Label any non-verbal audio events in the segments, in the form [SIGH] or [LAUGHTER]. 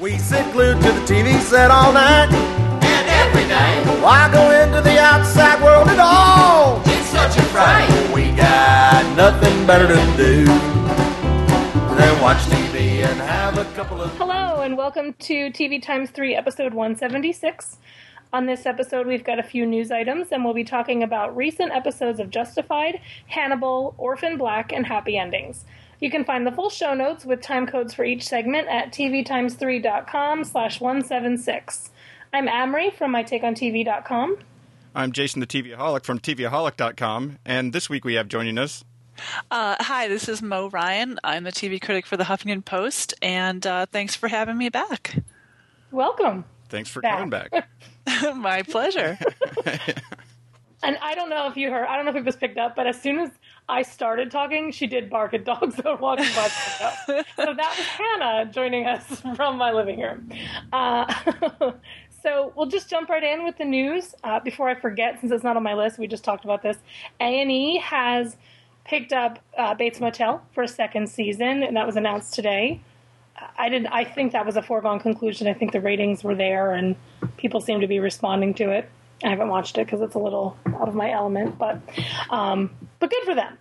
We sit glued to the TV set all night. And every day, Why go into the outside world at all? it's such a fright. We got nothing better to do than watch TV and have a couple of. Hello, and welcome to TV Times 3, episode 176. On this episode, we've got a few news items, and we'll be talking about recent episodes of Justified, Hannibal, Orphan Black, and Happy Endings. You can find the full show notes with time codes for each segment at tvtimes3.com slash 176. I'm Amrie from mytakeontv.com. I'm Jason the TVaholic from TVaholic.com, and this week we have joining us. Uh, hi, this is Mo Ryan. I'm the TV critic for the Huffington Post, and uh, thanks for having me back. Welcome. Thanks for Back. coming back. [LAUGHS] [LAUGHS] My pleasure. [LAUGHS] And I don't know if you heard, I don't know if it was picked up, but as soon as I started talking, she did bark at dogs that were walking by. So [LAUGHS] that was Hannah joining us from my living room. Uh, [LAUGHS] so we'll just jump right in with the news. Uh, before I forget, since it's not on my list, we just talked about this. A&E has picked up uh, Bates Motel for a second season, and that was announced today. I didn't. I think that was a foregone conclusion. I think the ratings were there, and people seem to be responding to it. I haven't watched it because it's a little out of my element, but um, but good for them.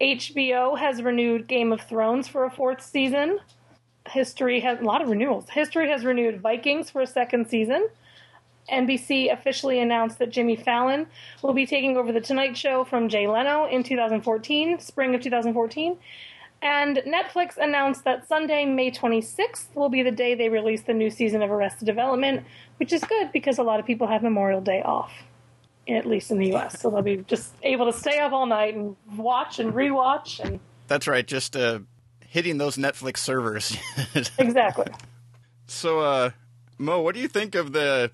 HBO has renewed Game of Thrones for a fourth season. History has a lot of renewals. History has renewed Vikings for a second season. NBC officially announced that Jimmy Fallon will be taking over The Tonight Show from Jay Leno in 2014, spring of 2014. And Netflix announced that Sunday, May 26th, will be the day they release the new season of Arrested Development, which is good because a lot of people have Memorial Day off, at least in the US. So they'll be just able to stay up all night and watch and rewatch. And That's right, just uh, hitting those Netflix servers. [LAUGHS] exactly. so, uh, Mo, what do you think of the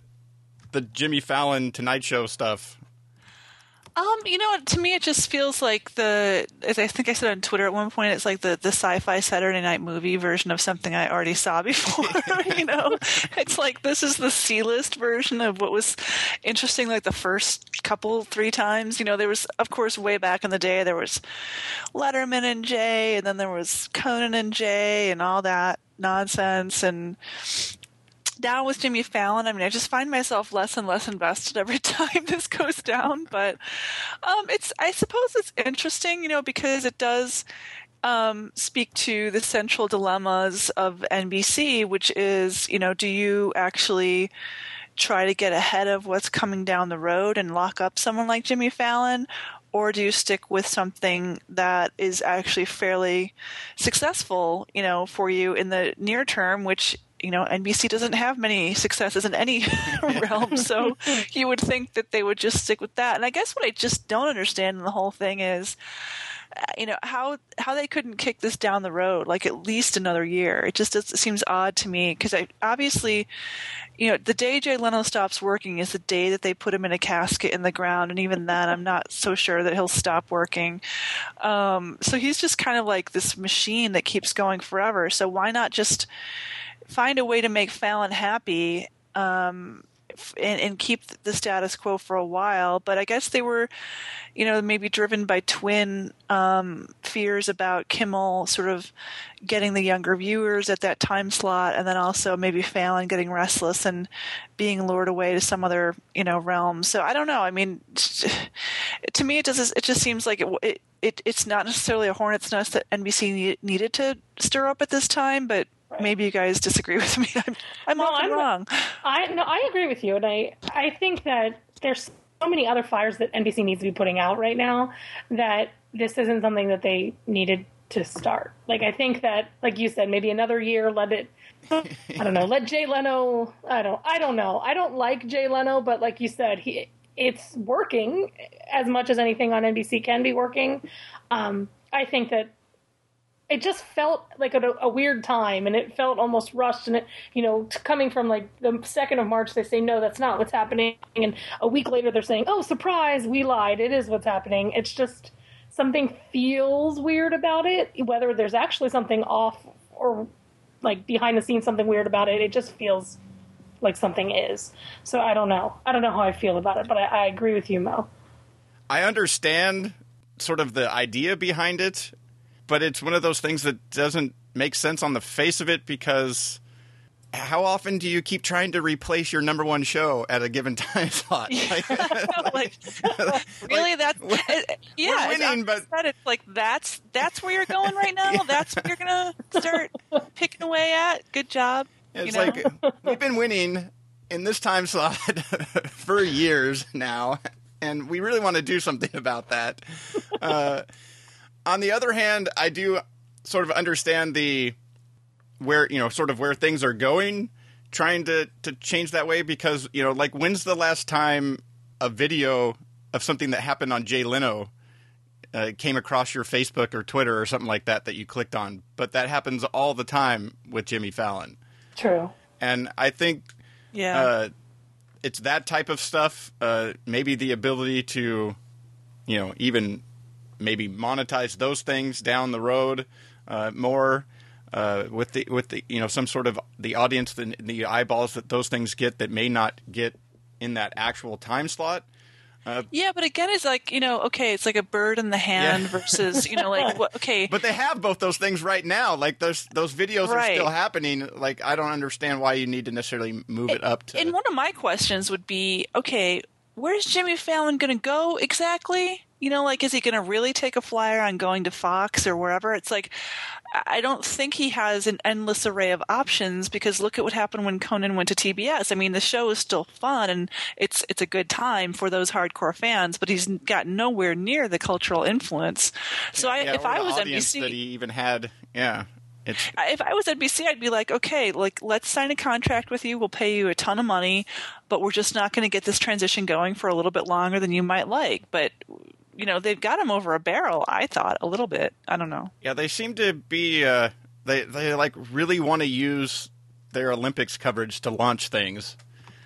the Jimmy Fallon Tonight Show stuff? Um, you know, to me, it just feels like the. As I think I said on Twitter at one point, it's like the the sci-fi Saturday Night movie version of something I already saw [LAUGHS] before. [LAUGHS] you know, it's like this is the C-list version of what was interesting. Like the first couple three times, you know, there was of course way back in the day there was Letterman and Jay, and then there was Conan and Jay, and all that nonsense and down with Jimmy Fallon. I mean, I just find myself less and less invested every [LAUGHS] time this goes down. But um, it's, I suppose, it's interesting, you know, because it does um, speak to the central dilemmas of NBC, which is, you know, do you actually try to get ahead of what's coming down the road and lock up someone like Jimmy Fallon? Or do you stick with something that is actually fairly successful, you know, for you in the near term, which you know, NBC doesn't have many successes in any [LAUGHS] realm, so you would think that they would just stick with that. And I guess what I just don't understand in the whole thing is, uh, you know, how how they couldn't kick this down the road like at least another year. It just it seems odd to me because I obviously, you know, the day Jay Leno stops working is the day that they put him in a casket in the ground, and even then, I'm not so sure that he'll stop working. Um, so he's just kind of like this machine that keeps going forever. So why not just find a way to make Fallon happy um, and, and keep the status quo for a while. But I guess they were, you know, maybe driven by twin um, fears about Kimmel sort of getting the younger viewers at that time slot, and then also maybe Fallon getting restless and being lured away to some other, you know, realm. So I don't know. I mean, [LAUGHS] to me, it just it just seems like it. it it, it's not necessarily a hornet's nest that NBC need, needed to stir up at this time, but maybe you guys disagree with me. [LAUGHS] I'm, I'm No, often I'm- wrong. I no, I agree with you, and I I think that there's so many other fires that NBC needs to be putting out right now that this isn't something that they needed to start. Like I think that, like you said, maybe another year, let it. I don't know. Let Jay Leno. I don't. I don't know. I don't like Jay Leno, but like you said, he it's working as much as anything on NBC can be working. Um, I think that it just felt like a, a weird time and it felt almost rushed and it you know coming from like the second of march they say no that's not what's happening and a week later they're saying oh surprise we lied it is what's happening. It's just something feels weird about it whether there's actually something off or like behind the scenes something weird about it it just feels like something is. So i don't know. I don't know how i feel about it but i, I agree with you mo. I understand sort of the idea behind it, but it's one of those things that doesn't make sense on the face of it because how often do you keep trying to replace your number one show at a given [LAUGHS] time slot? [LAUGHS] [LAUGHS] Like, like, really, that's yeah. it's- winning, but- upset. it's like that's that's where you're going right now. That's what you're gonna start picking away at. Good job. It's you know? like we've been winning in this time slot for years now, and we really want to do something about that. Uh, on the other hand, I do sort of understand the where you know sort of where things are going, trying to to change that way because you know like when's the last time a video of something that happened on Jay Leno uh, came across your Facebook or Twitter or something like that that you clicked on, but that happens all the time with Jimmy Fallon. True. And I think yeah. uh, it's that type of stuff. Uh, maybe the ability to, you know, even maybe monetize those things down the road uh, more uh, with the with the you know some sort of the audience the, the eyeballs that those things get that may not get in that actual time slot. yeah, but again, it's like you know, okay, it's like a bird in the hand Yeah. versus you know, like [LAUGHS] what, okay, But they have both those things right now. Like those those videos are still happening. Like I don't understand why you need to necessarily move it up to. And one of my questions would be, okay, where's Jimmy Fallon going to go exactly? You know, like, is he going to really take a flyer on going to Fox or wherever? It's like, I don't think he has an endless array of options because look at what happened when Conan went to TBS. I mean, the show is still fun and it's it's a good time for those hardcore fans, but he's got nowhere near the cultural influence. So I, Yeah, if I was NBC, that he even had, yeah, it's if I was NBC, I'd be like, okay, like let's sign a contract with you. We'll pay you a ton of money, but we're just not going to get this transition going for a little bit longer than you might like. But you know, they've got him over a barrel. I thought a little bit. I don't know. Yeah, they seem to be uh, they they like really want to use their Olympics coverage to launch things,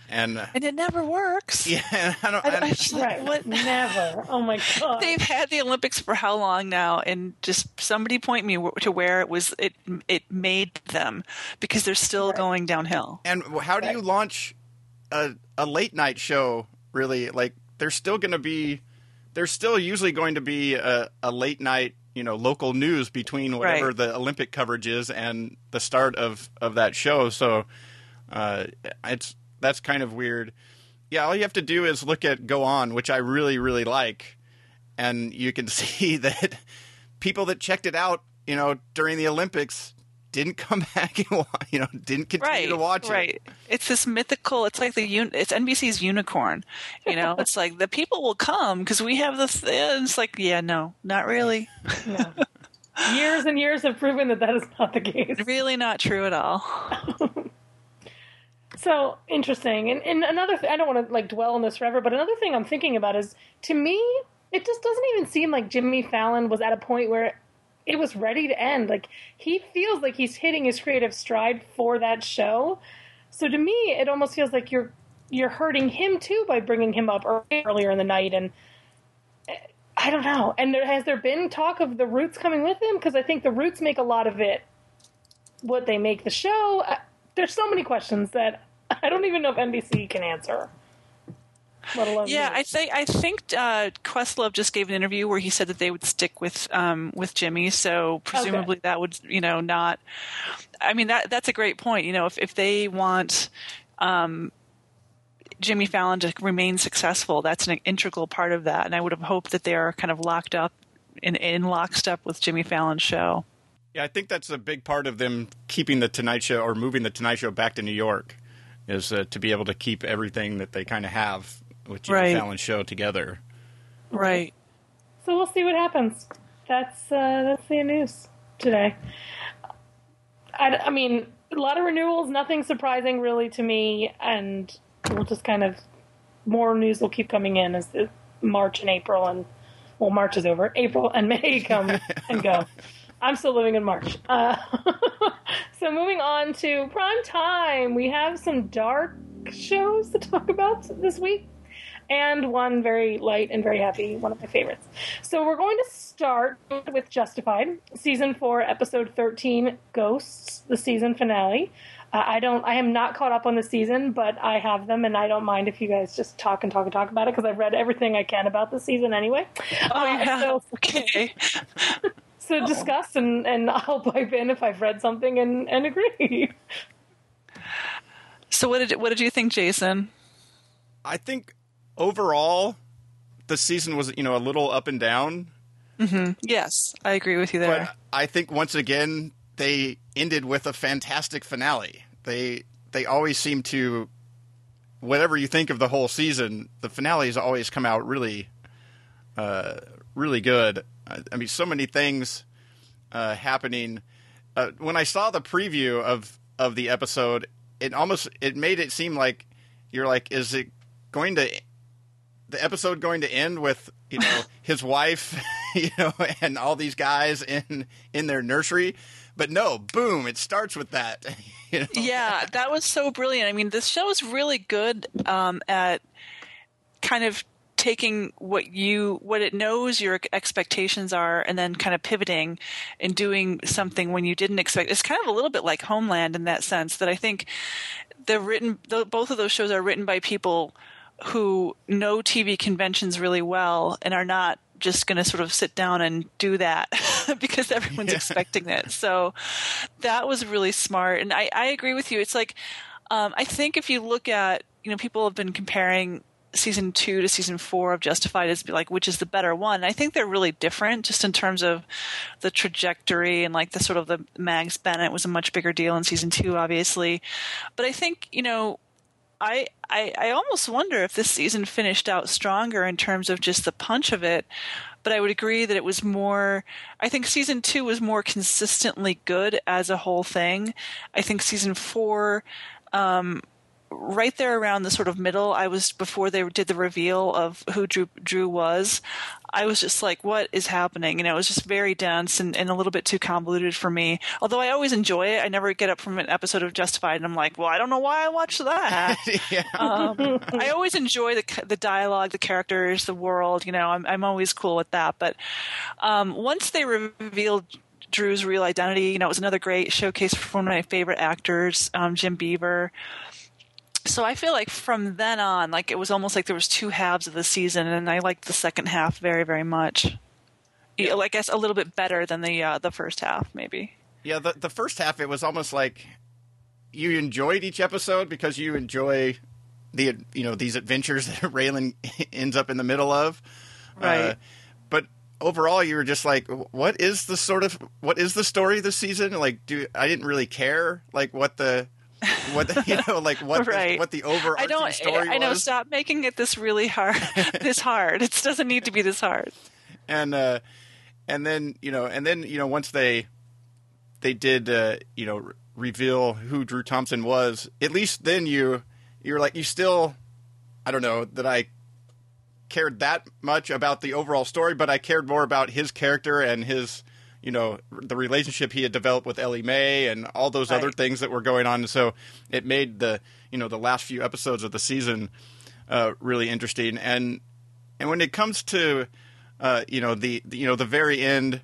and uh, And it never works. [LAUGHS] yeah, I don't. I- I I, just- Right. What- [LAUGHS] Never. Oh my god. They've had the Olympics for how long now? And just somebody point me to where it was. It it made them because they're still going downhill. and how do you launch a a late night show? Really, like there's still going to be there's still usually going to be a, a late night you know local news between whatever Right. the Olympic coverage is and the start of of that show. So uh, it's that's kind of weird. Yeah, all you have to do is look at Go On, which I really really like, and you can [LAUGHS] see that people that checked it out, you know, during the Olympics didn't come [LAUGHS] back and you know didn't continue right, to watch it. right. It's this mythical. It's like the it's NBC's unicorn. You know, it's like the people will come because we have this. and It's like, yeah, no, not really. No. [LAUGHS] years and years have proven that that is not the case. Really, not true at all. [LAUGHS] So interesting. And, and another, th- I don't want to like dwell on this forever, but another thing I'm thinking about is, to me, it just doesn't even seem like Jimmy Fallon was at a point where it was ready to end. Like he feels like he's hitting his creative stride for that show. So to me, it almost feels like you're you're hurting him too by bringing him up earlier in the night. And I don't know. And there, has there been talk of the Roots coming with him? Because I think the Roots make a lot of it what they make the show. Uh, There's so many questions that I don't even know if NBC can answer. Let alone Yeah, me. I think I think uh, Questlove just gave an interview where he said that they would stick with um, with Jimmy. So presumably that would you know not. I mean that that's a great point. You know, if if they want. Um, Jimmy Fallon to remain successful, that's an integral part of that, and I would have hoped that they are kind of locked up in in lockstep with Jimmy Fallon's show. Yeah, I think that's a big part of them keeping the Tonight Show or moving the Tonight Show back to New York, is uh, to be able to keep everything that they kind of have with Jimmy Right. Fallon's show together. Right. so we'll see what happens. That's uh, that's the news today. I, I mean, a lot of renewals. Nothing surprising really to me, and we'll just kind of more news will keep coming in as March and April and well, March is over. April and May [LAUGHS] come and go. I'm still living in March. Uh, [LAUGHS] so moving on to prime time, we have some dark shows to talk about this week, and one very light and very happy, one of my favorites. So we're going to start with Justified, season four, episode thirteen, Ghosts, the season finale. Uh, I don't. I am not caught up on the season, but I have them, and I don't mind if you guys just talk and talk and talk about it because I've read everything I can about the season anyway. Oh Uh, yeah. so- [LAUGHS] okay. [LAUGHS] so discuss and, and I'll pipe in if I've read something and, and agree. [LAUGHS] So what did what did you think, Jason? I think overall the season was you know a little up and down, Yes, I agree with you there. but I think once again they ended with a fantastic finale. They they always seem to whatever you think of the whole season, the finales always come out really uh, really good. I, I mean, so many things uh, happening. Uh, when I saw the preview of of the episode, it almost it made it seem like you're like, is it going to the episode going to end with you know [LAUGHS] his wife, [LAUGHS] you know, and all these guys in in their nursery? But no, boom! It starts with that. [LAUGHS] You know? yeah, that was so brilliant. I mean, this show is really good um, at kind of taking what you what it knows your expectations are and then kind of pivoting and doing something when you didn't expect it's kind of a little bit like homeland in that sense that i think they're written the, both of those shows are written by people who know tv conventions really well and are not just going to sort of sit down and do that [LAUGHS] because everyone's expecting it so that was really smart and i, I agree with you it's like um, i think if you look at you know people have been comparing season two to season four of Justified as like which is the better one. I think they're really different just in terms of the trajectory and like the sort of the Mags Bennett was a much bigger deal in season two, obviously. But I think, you know, I, I I almost wonder if this season finished out stronger in terms of just the punch of it. But I would agree that it was more. I think season two was more consistently good as a whole thing. I think season four um, right there around the sort of middle i was before they did the reveal of who drew drew was i was just like what is happening you know it was just very dense and, and a little bit too convoluted for me although i always enjoy it i never get up from an episode of justified and i'm like well i don't know why i watched that [LAUGHS] yeah. um, [LAUGHS] I always enjoy the the dialogue, the characters, the world. You know, I'm I'm always cool with that. But um, once they revealed Drew's real identity, you know, it was another great showcase for one of my favorite actors, um, Jim Beaver. So I feel like from then on, like it was almost like there was two halves of the season, and I liked the second half very, very much. Yeah. I guess a little bit better than the uh, the first half, maybe. Yeah, the the first half it was almost like you enjoyed each episode because you enjoy the you know these adventures [LAUGHS] that Raylan [LAUGHS] ends up in the middle of. Right. Uh, but overall, you were just like, what is the sort of what is the story this season? Like, do I didn't really care like what the what the, [LAUGHS] you know like what Right. the, what the overarching I don't. story I know. was. Stop making it this really hard. [LAUGHS] this hard. It doesn't need to be this hard. and uh, and then you know, and then you know, once they they did uh, you know re- reveal who Drew Thompson was, at least then you you're like you still I don't know that I cared that much about the overall story, but I cared more about his character and his you know the relationship he had developed with Ellen May and all those other things that were going on. So it made the you know the last few episodes of the season uh, really interesting. And and when it comes to uh, you know the, the you know the very end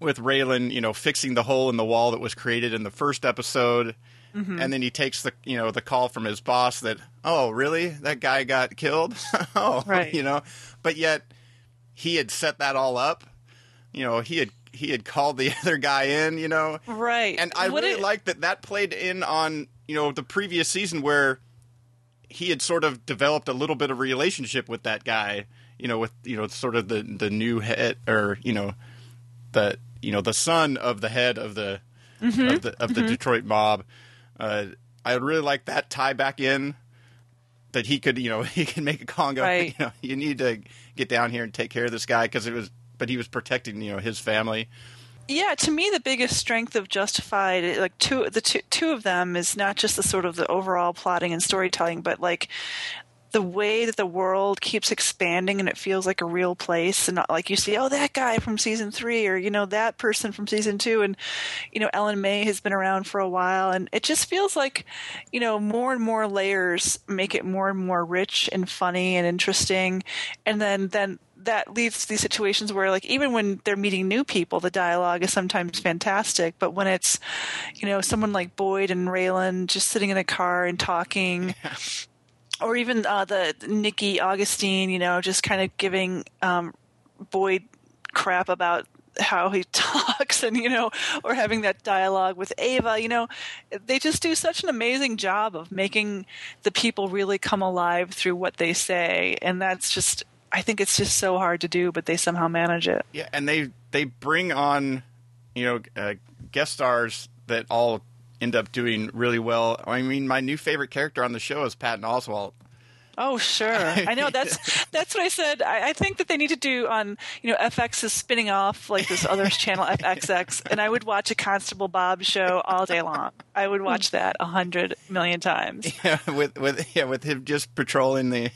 with Raylan, you know, fixing the hole in the wall that was created in the first episode, and then he takes the you know the call from his boss that oh really that guy got killed [LAUGHS] oh Right. you know, but yet he had set that all up, you know he had he had called the [LAUGHS] other guy in, you know, Right. and I What really it- liked that that played in on you know the previous season where he had sort of developed a little bit of relationship with that guy, you know, with you know sort of the the new head or you know the you know the son of the head of the Mm-hmm. of the of the Detroit mob. Uh, I really like that tie back in that he could you know [LAUGHS] he could make a call and go Right. you know you need to get down here and take care of this guy because it was but he was protecting you know his family. Yeah, to me, the biggest strength of Justified, like two, the two, two of them, is not just the sort of the overall plotting and storytelling, but like the way that the world keeps expanding and it feels like a real place, and not like you see, oh, that guy from season three, or you know, that person from season two, and you know, Ellen May has been around for a while, and it just feels like, you know, more and more layers make it more and more rich and funny and interesting, and then then that leads to these situations where like even when they're meeting new people the dialogue is sometimes fantastic but when it's you know someone like boyd and raylan just sitting in a car and talking or even uh, the nicky augustine you know just kind of giving um, boyd crap about how he [LAUGHS] talks and you know or having that dialogue with Ava you know they just do such an amazing job of making the people really come alive through what they say and that's just I think it's just so hard to do but they somehow manage it Yeah, and they they bring on, you know, uh, guest stars that all end up doing really well. I mean, my new favorite character on the show is Patton Oswalt. Oh sure, I know that's [LAUGHS] that's what I said. I, I think that they need to do on you know FX is spinning off like this other [LAUGHS] channel FXX, and I would watch a Constable Bob show all day long. I would watch that a hundred million times. [LAUGHS] Yeah, with with yeah, with him just patrolling the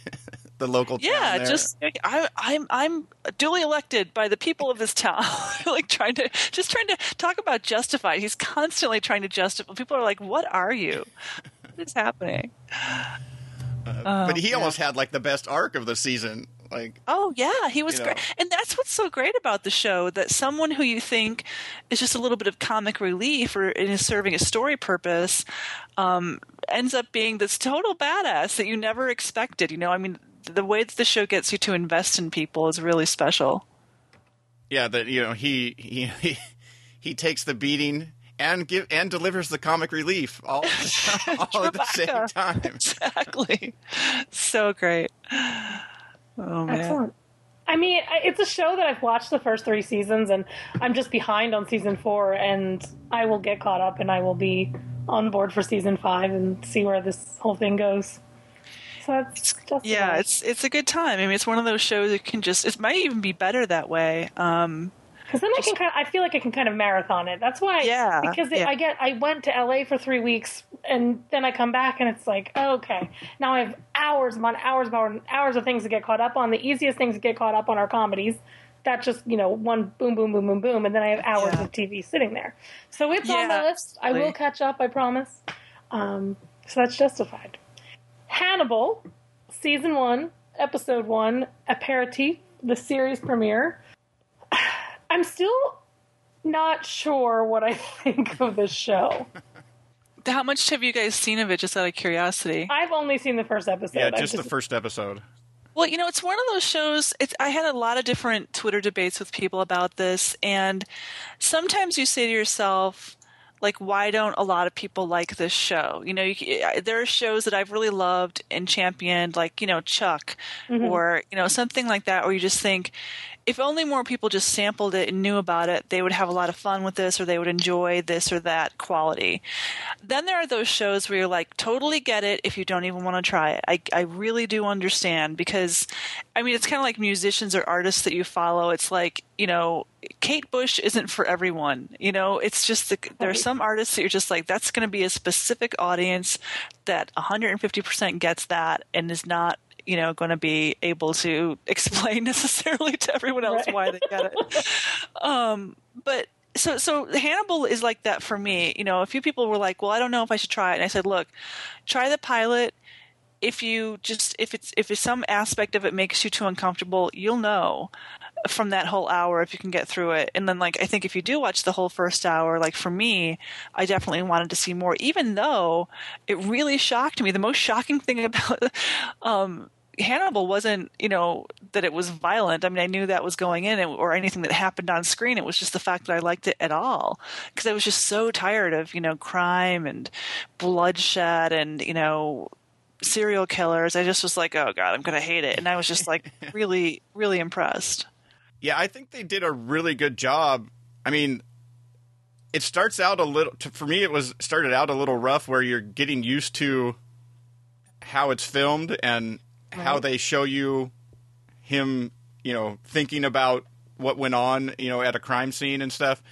the local. town Yeah, just I, I'm I'm duly elected by the people of this town. [LAUGHS] like trying to just trying to talk about justified. He's constantly trying to justify. People are like, "What are you? What is happening?" but he almost had like the best arc of the season. Like, Oh yeah, he was You great, know. and that's what's so great about the show that someone who you think is just a little bit of comic relief or is serving a story purpose um, ends up being this total badass that you never expected. You know, I mean, the way that the show gets you to invest in people is really special. yeah, that you know he he he, he takes the beating. And give and delivers the comic relief all, [LAUGHS] all at the same time. Exactly, so great. Oh man, Excellent. I mean, it's a show that I've watched the first three seasons, and I'm just behind on season four, and I will get caught up, and I will be on board for season five and see where this whole thing goes. So that's just yeah, it's it's a good time. I mean, it's one of those shows that can just it might even be better that way. Um, because then I can kind of, I feel like I can kind of marathon it. That's why, Yeah, because it, yeah. I get I went to LA for three weeks, and then I come back, and it's like, oh, okay, now I have hours upon hours upon hours of things to get caught up on. The easiest things to get caught up on are comedies. That's just you know one boom boom boom boom boom, and then I have hours Yeah. of TV sitting there. So it's on the list. I will catch up. I promise. Um, so that's justified. Hannibal, season one, episode one, aperitif, the series premiere. [SIGHS] I'm still not sure what I [LAUGHS] think of this show. how much have you guys seen of it? Just out of curiosity. I've only seen the first episode. Yeah, I've just the first episode. Well, you know, it's one of those shows. It's, I had a lot of different Twitter debates with people about this, and sometimes you say to yourself, like, why don't a lot of people like this show? You know, you, there are shows that I've really loved and championed, like you know, Chuck, mm-hmm. or you know, something like that, where you just think, if only more people just sampled it and knew about it, they would have a lot of fun with this, or they would enjoy this or that quality. Then there are those shows where you're like, totally get it if you don't even want to try it. I, I really do understand because, I mean, it's kind of like musicians or artists that you follow. It's like, you know, Kate Bush isn't for everyone. You know, it's just the, there are some artists that you're just like, that's going to be a specific audience that 150% gets that and is not you know going to be able to [LAUGHS] explain necessarily to everyone else Right. why they get it [LAUGHS] um but so so Hannibal is like that for me. You know, a few people were like, "Well, I don't know if I should try it." And I said, "Look, try the pilot. If you just if it's if some aspect of it makes you too uncomfortable, you'll know from that whole hour if you can get through it. And then like I think if you do watch the whole first hour, like for me, I definitely wanted to see more even though it really shocked me. The most shocking thing [LAUGHS] about um Hannibal wasn't, you know, that it was violent. I mean, I knew that was going in, or anything that happened on screen. It was just the fact that I liked it at all because I was just so tired of, you know, crime and bloodshed and you know serial killers. I just was like, oh god, I'm gonna hate it, and I was just like [LAUGHS] really, really impressed. Yeah, I think they did a really good job. I mean, it starts out a little to, for me it was started out a little rough where you're getting used to how it's filmed and how they show you him, you know, thinking about what went on, you know, at a crime scene and stuff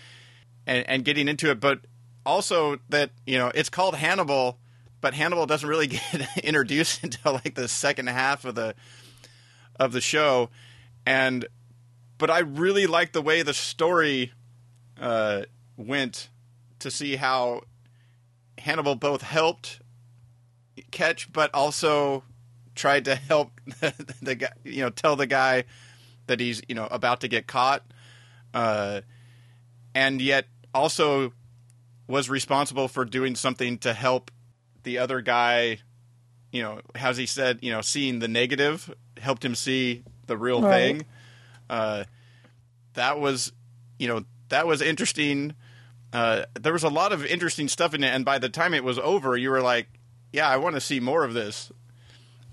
and and getting into it, but also that, you know, it's called Hannibal, but Hannibal doesn't really [LAUGHS] get introduced [LAUGHS] until like the second half of the of the show. And but I really like the way the story uh, went to see how Hannibal both helped catch, but also tried to help [LAUGHS] the, the guy, you know, tell the guy that he's you know about to get caught, uh, and yet also was responsible for doing something to help the other guy. You know, as he said, you know, seeing the negative helped him see the real Right. thing uh, that was you know that was interesting. Uh, there was a lot of interesting stuff in it, and by the time it was over, you were like, "Yeah, I want to see more of this."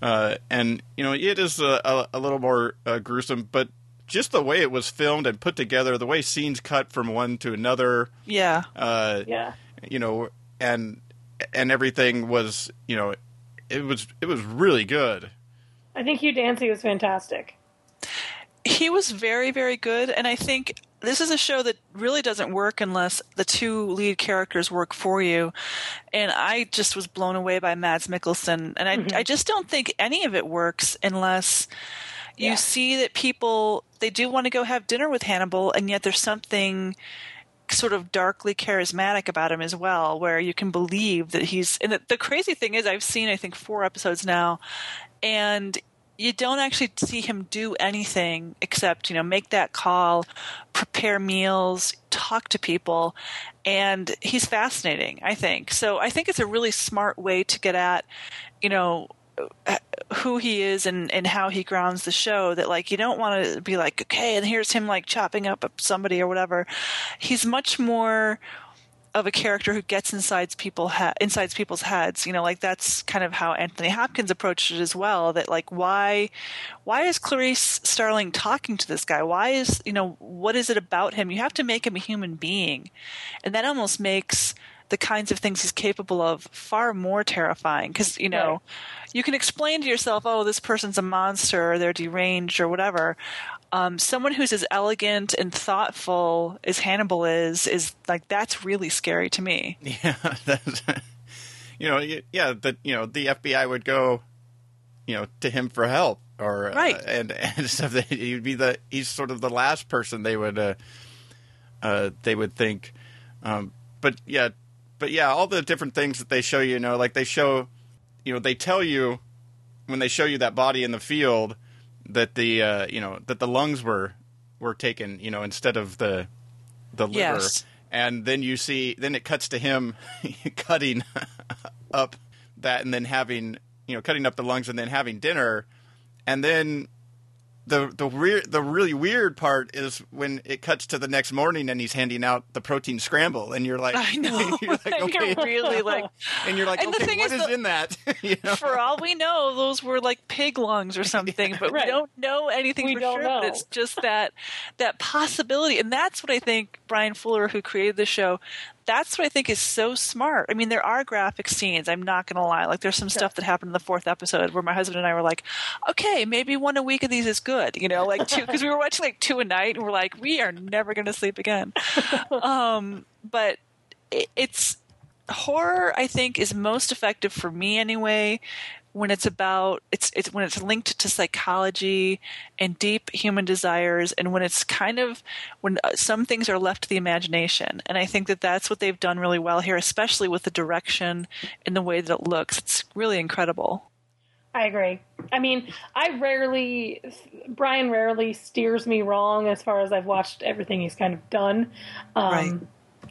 Uh, and you know, it is a, a, a little more uh, gruesome, but just the way it was filmed and put together, the way scenes cut from one to another, Yeah. uh, Yeah. you know, and and everything was, you know, it was it was really good. I think Hugh Dancy was fantastic. he was very very good and i think this is a show that really doesn't work unless the two lead characters work for you and i just was blown away by mads mikkelsen and i, mm-hmm. I just don't think any of it works unless you Yeah. see that people they do want to go have dinner with hannibal and yet there's something sort of darkly charismatic about him as well where you can believe that he's and the, the crazy thing is i've seen i think four episodes now and you don't actually see him do anything except you know make that call prepare meals talk to people and he's fascinating i think. So i think it's a really smart way to get at you know who he is and, and how he grounds the show that like you don't want to be like okay and here's him like chopping up somebody or whatever. He's much more of a character who gets inside people ha- inside people's heads you know like that's kind of how Anthony Hopkins approached it as well that like why why is Clarice Starling talking to this guy? Why is you know what is it about him? You have to make him a human being. And that almost makes the kinds of things he's capable of far more terrifying because you know Right. you can explain to yourself oh this person's a monster or they're deranged or whatever um, someone who's as elegant and thoughtful as Hannibal is is like that's really scary to me. [LAUGHS] Yeah, that's, you know, yeah, that you know the FBI would go, you know, to him for help or uh, Right. and and [LAUGHS] stuff. That he'd be the he's sort of the last person they would uh, uh they would think, um, but yeah, but yeah, all the different things that they show you, you know, like they show, you know, they tell you when they show you that body in the field that the uh, you know that the lungs were were taken, you know, instead of the the liver Yes. and then you see then it cuts to him [LAUGHS] cutting [LAUGHS] up that and then having you know cutting up the lungs and then having dinner and then the the weird the really weird part is when it cuts to the next morning and he's handing out the protein scramble and you're like I [LAUGHS] know. [LAUGHS] you're like okay You're really like and you're like And the thing what is is the- in that [LAUGHS] you know for all we know, those were like pig lungs or something, but Right. we don't know anything We for don't sure. know. But it's just that that possibility, and that's what I think Bryan Fuller, who created the show, that's what I think is so smart. I mean, there are graphic scenes. I'm not going to lie. Like, there's some stuff that happened in the fourth episode where my husband and I were like, okay, maybe one a week of these is good. You know, like two because we were watching like two a night, and we're like, we are never going to sleep again. [LAUGHS] um, but it, it's horror i think is most effective for me anyway when it's about it's it's when it's linked to psychology and deep human desires and when it's kind of when uh, some things are left to the imagination and i think that that's what they've done really well here especially with the direction and the way that it looks it's really incredible I agree. I mean, I rarely, Bryan rarely steers me wrong as far as I've watched everything he's kind of done. Um, Right.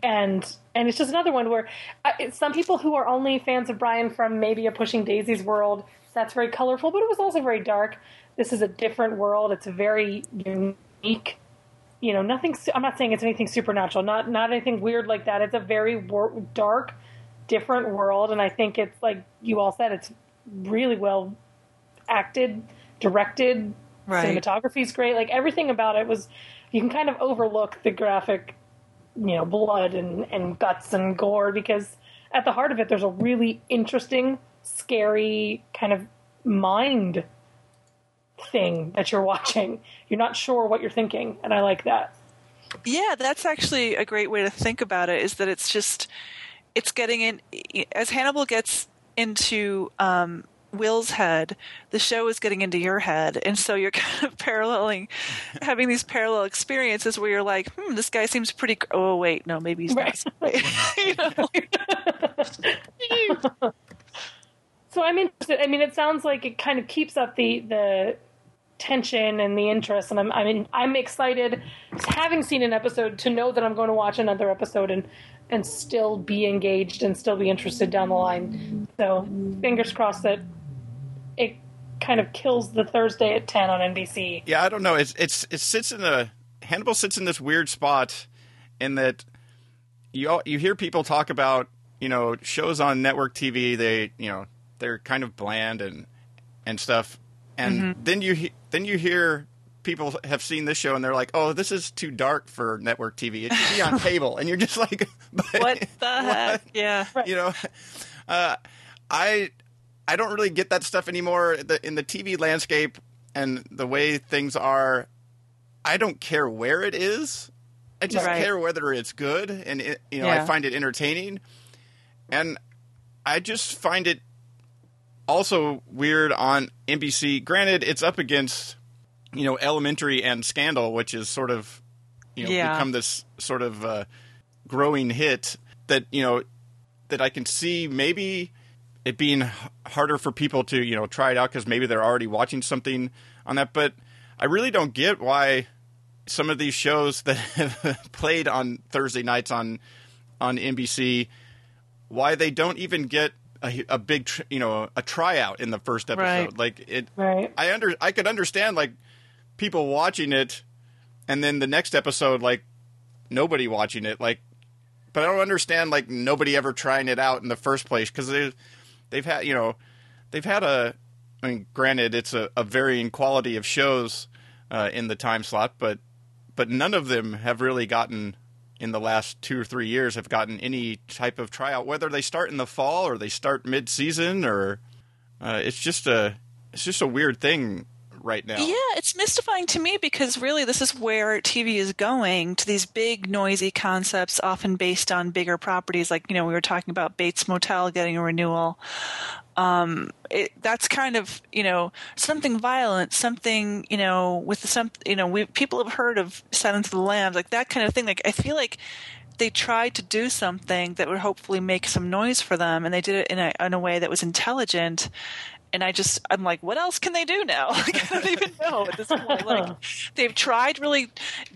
And and it's just another one where uh, it's some people who are only fans of Bryan from maybe a Pushing Daisies world, that's very colorful, but it was also very dark. This is a different world. It's a very unique. You know, nothing. I'm not saying it's anything supernatural. Not not anything weird like that. It's a very wor- dark, different world, and I think it's like you all said. It's really well acted, directed. Right. Cinematography is great. Like everything about it was. You can kind of overlook the graphic, you know, blood and and guts and gore because at the heart of it, there's a really interesting, scary kind of mind thing that you're watching. You're not sure what you're thinking, and I like that. Yeah, that's actually a great way to think about it. Is that it's just it's getting in as Hannibal gets into um, Will's head, the show is getting into your head, and so you're [LAUGHS] kind of paralleling, having these parallel experiences where you're like, "Hmm, this guy seems pretty." gr- Oh wait, no, maybe he's Right. not. [LAUGHS] you know? [LAUGHS] So I'm interested. I mean, it sounds like it kind of keeps up the the tension and the interest, and I'm I mean I'm excited, having seen an episode, to know that I'm going to watch another episode and and still be engaged and still be interested down the line. So fingers crossed that it kind of kills the Thursday at ten on NBC. Yeah, I don't know. It's it's it sits in a Hannibal sits in this weird spot in that you all, you hear people talk about you know shows on network TV. They you know they're kind of bland and and stuff, and Mm-hmm. then you he- then you hear people have seen this show and they're like, oh, this is too dark for network TV. It should be on [LAUGHS] cable, and you're just like, [LAUGHS] but, What the [LAUGHS] heck? Yeah. you know, uh, I I don't really get that stuff anymore. The, in the TV landscape and the way things are, I don't care where it is. I just Right. care whether it's good, and it, you know, I find it entertaining, and I just find it also weird on NBC. Granted, it's up against you know Elementary and Scandal, which is sort of you know Yeah. become this sort of uh, growing hit that you know that I can see maybe it being harder for people to you know try it out because maybe they're already watching something on that. But I really don't get why some of these shows [LAUGHS] that have played on Thursday nights on on NBC why they don't even get a, a big tr- you know a tryout in the first episode. Right. Like it, Right. I under I could understand like people watching it, and then the next episode like nobody watching it. Like, but I don't understand like nobody ever trying it out in the first place because they they've had you know they've had a. I mean, granted, it's a, a varying quality of shows uh, in the time slot, but but none of them have really gotten in the last two or three years have gotten any type of tryout, whether they start in the fall or they start mid season or uh, it's just a it's just a weird thing right now. Yeah, it's mystifying to me because really this is where TV is going to these big, noisy concepts, often based on bigger properties. Like, you know, we were talking about Bates Motel getting a renewal. Um, it, that's kind of, you know, something violent, something, you know, with some, you know, we, people have heard of Silence of the Lambs, like that kind of thing. Like, I feel like they tried to do something that would hopefully make some noise for them, and they did it in a, in a way that was intelligent and I just I'm like, what else can they do now? [LAUGHS] Like, I don't even know at this point. Like [LAUGHS] they've tried really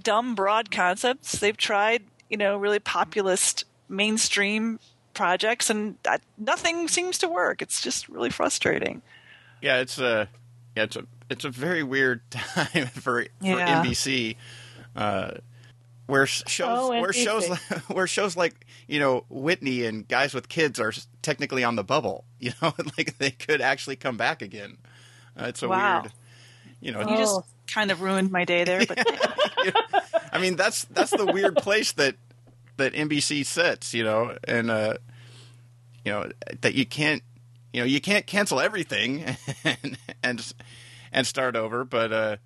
dumb, broad concepts. They've tried, you know, really populist mainstream projects, and that, nothing seems to work. It's just really frustrating. Yeah, it's a yeah, it's a it's a very weird [LAUGHS] time for for Yeah. NBC, uh, where shows Oh, where shows [LAUGHS] where shows like you know Whitney and Guys with Kids are technically on the bubble. [LAUGHS] You know, [LAUGHS] like they could actually come back again. Uh, it's a Wow. weird, you know. You just Oh. kind of ruined my day there, but I mean, that's that's the weird place that that NBC sits, you know, and uh, you know that you can't, you know, you can't cancel everything and and, and start over, but uh,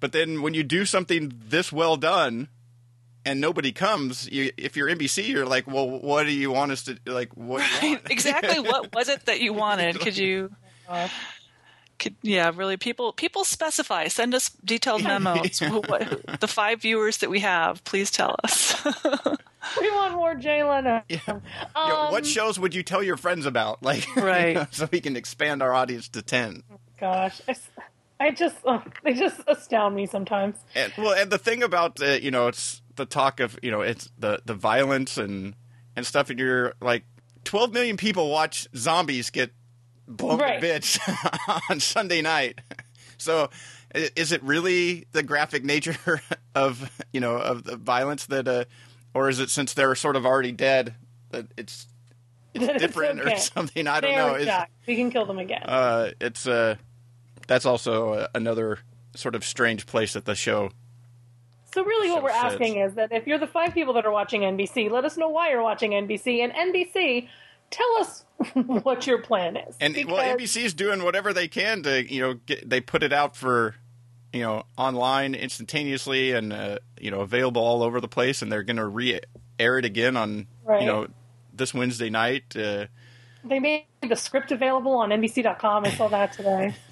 but then when you do something this well done and nobody comes, you if you're NBC, you're like, well, what do you want us to like? What do you want? exactly [LAUGHS] what was it that you wanted? Could you? Could, yeah, really. People people specify. Send us detailed memos. [LAUGHS] what, the five viewers that we have, please tell us. [LAUGHS] We want more Jay Leno. Yeah. You know, what shows would you tell your friends about, like, you Right. know, so we can expand our audience to ten? Gosh, I just oh, they just astound me sometimes. And, well, and the thing about uh, you know, it's the talk of you know, it's the the violence and and stuff, and you're like, twelve million people watch zombies get blown Right. to bits [LAUGHS] on Sunday night. So, is it really the graphic nature [LAUGHS] of you know of the violence that, uh, or is it since they're sort of already dead that it's it's That different or [LAUGHS] something? I don't know. We can kill them again. uh, it's uh, that's also uh, another sort of strange place that the show So really, what we're asking is that if you're the five people that are watching NBC, let us know why you're watching NBC, and NBC, tell us [LAUGHS] what your plan is. And well, NBC is doing whatever they can to you know get, they put it out for you know online instantaneously and uh, you know available all over the place, and they're going to re air it again on Right. you know this Wednesday night. Uh, they made the script available on NBC.com. I saw that today. [LAUGHS]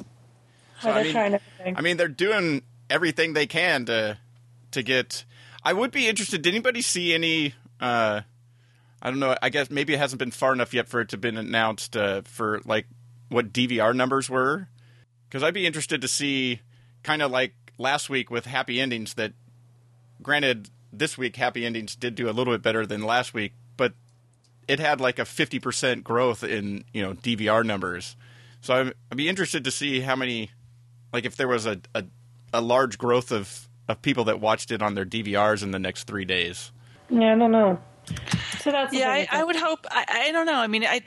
So, I mean-. I mean, they're doing everything they can to to get. I would be interested. Did anybody see any? Uh, I don't know. I guess maybe it hasn't been far enough yet for it to have been announced uh, for like what DVR numbers were. Because I'd be interested to see, kind of like last week with Happy Endings. That, granted, this week Happy Endings did do a little bit better than last week, but it had like a fifty percent growth in you know DVR numbers. So I'm, I'd be interested to see how many like if there was a, a, a large growth of of people that watched it on their DVRs in the next three days. Yeah, I don't know. So that's Yeah, I, I would hope. I, I don't know. I mean, I,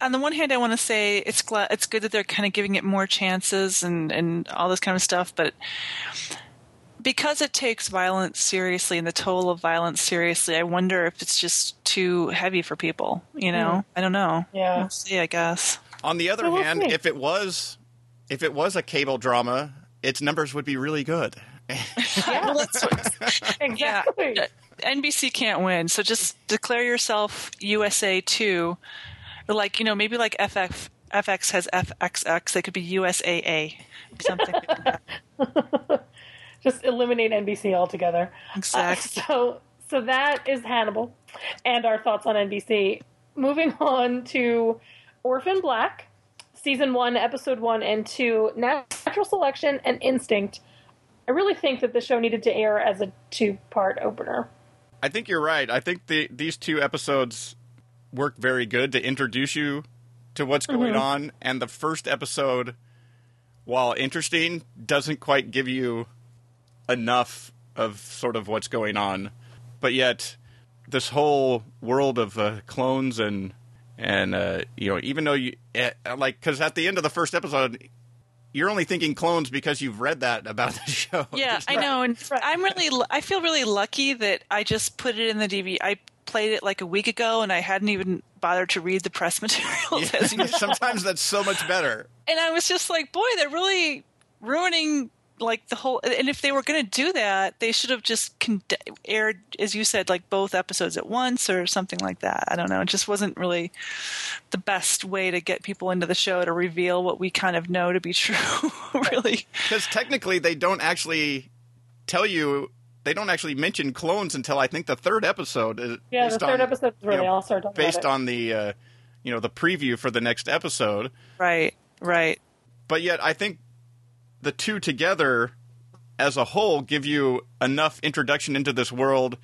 on the one hand, I want to say it's gla- it's good that they're kind of giving it more chances and and all this kind of stuff, but because it takes violence seriously and the toll of violence seriously, I wonder if it's just too heavy for people. You know, hmm. I don't know. Yeah. we'll see. I guess. On the other So we'll hand, if it was if it was a cable drama, its numbers would be really good. [LAUGHS] [LAUGHS] Yeah, exactly. Yeah, NBC can't win, so just declare yourself USA two, or like you know maybe like FX FX has FXX, they could be USAA, something. like. [LAUGHS] Just eliminate NBC altogether. Exactly. Uh, so, so that is Hannibal, and our thoughts on NBC. Moving on to Orphan Black, season one, episode one and two, Natural Selection and Instinct. I really think that the show needed to air as a two-part opener. I think you're right. I think the these two episodes work very good to introduce you to what's going on, and the first episode, while interesting, doesn't quite give you enough of sort of what's going on. But yet, this whole world of uh, clones and and uh, you know, even though you uh, like, because at the end of the first episode. You're only thinking clones because you've read that about [LAUGHS] the show. Yeah, I know, and I'm really, I feel really lucky that I just put it in the DVD. I played it like a week ago, and I hadn't even bothered to read the press [LAUGHS] materials. As you [LAUGHS] Sometimes that's so much better. and I was just like, boy, they're really ruining like the whole. And if they were going to do that, they should have just con- aired, as you said, like both episodes at once or something like that. I don't know. It just wasn't really the best way to get people into the show to reveal what we kind of know to be [LAUGHS] true. really, Because technically, they don't actually tell you. They don't actually mention clones until I think the third episode. Is Yeah, the based third on, episode is where they know, all start based about it. on the uh, you know the preview for the next episode. right, right. But yet, I think the two together as a whole give you enough introduction into this world,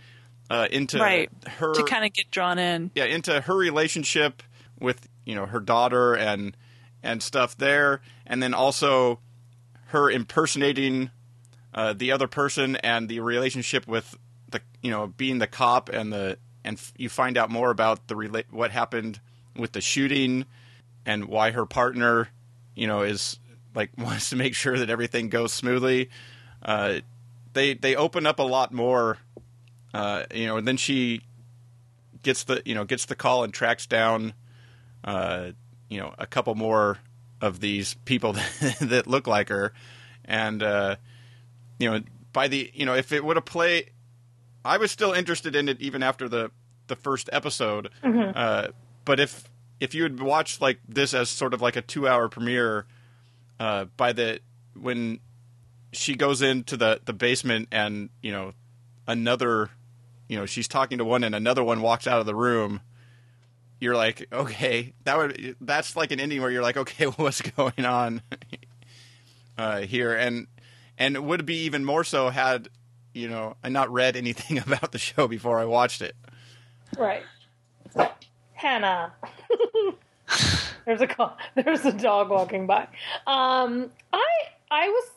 uh, into Right. her to kind of get drawn in. yeah into her relationship with you know her daughter and and stuff there and then also her impersonating uh, the other person and the relationship with the you know being the cop and the and f- you find out more about the rela- what happened with the shooting and why her partner you know is like [LAUGHS] wants to make sure that everything goes smoothly. Uh, they they open up a lot more uh, you know and then she gets the you know gets the call and tracks down uh, you know a couple more of these people that, [LAUGHS] that look like her. And uh, you know by the you know if it would have played I was still interested in it even after the the first episode. Uh, but if if you had watched like this as sort of like a two hour premiere uh, by the when she goes into the the basement and you know another you know she's talking to one and another one walks out of the room you're like okay that would that's like an ending where you're like okay [LAUGHS] what's going on [LAUGHS] uh, here and and it would be even more so had you know I not read anything [LAUGHS] about the show before I watched it Right. Hannah. [LAUGHS] there's a call. [LAUGHS] There's a dog walking by. Um, I I was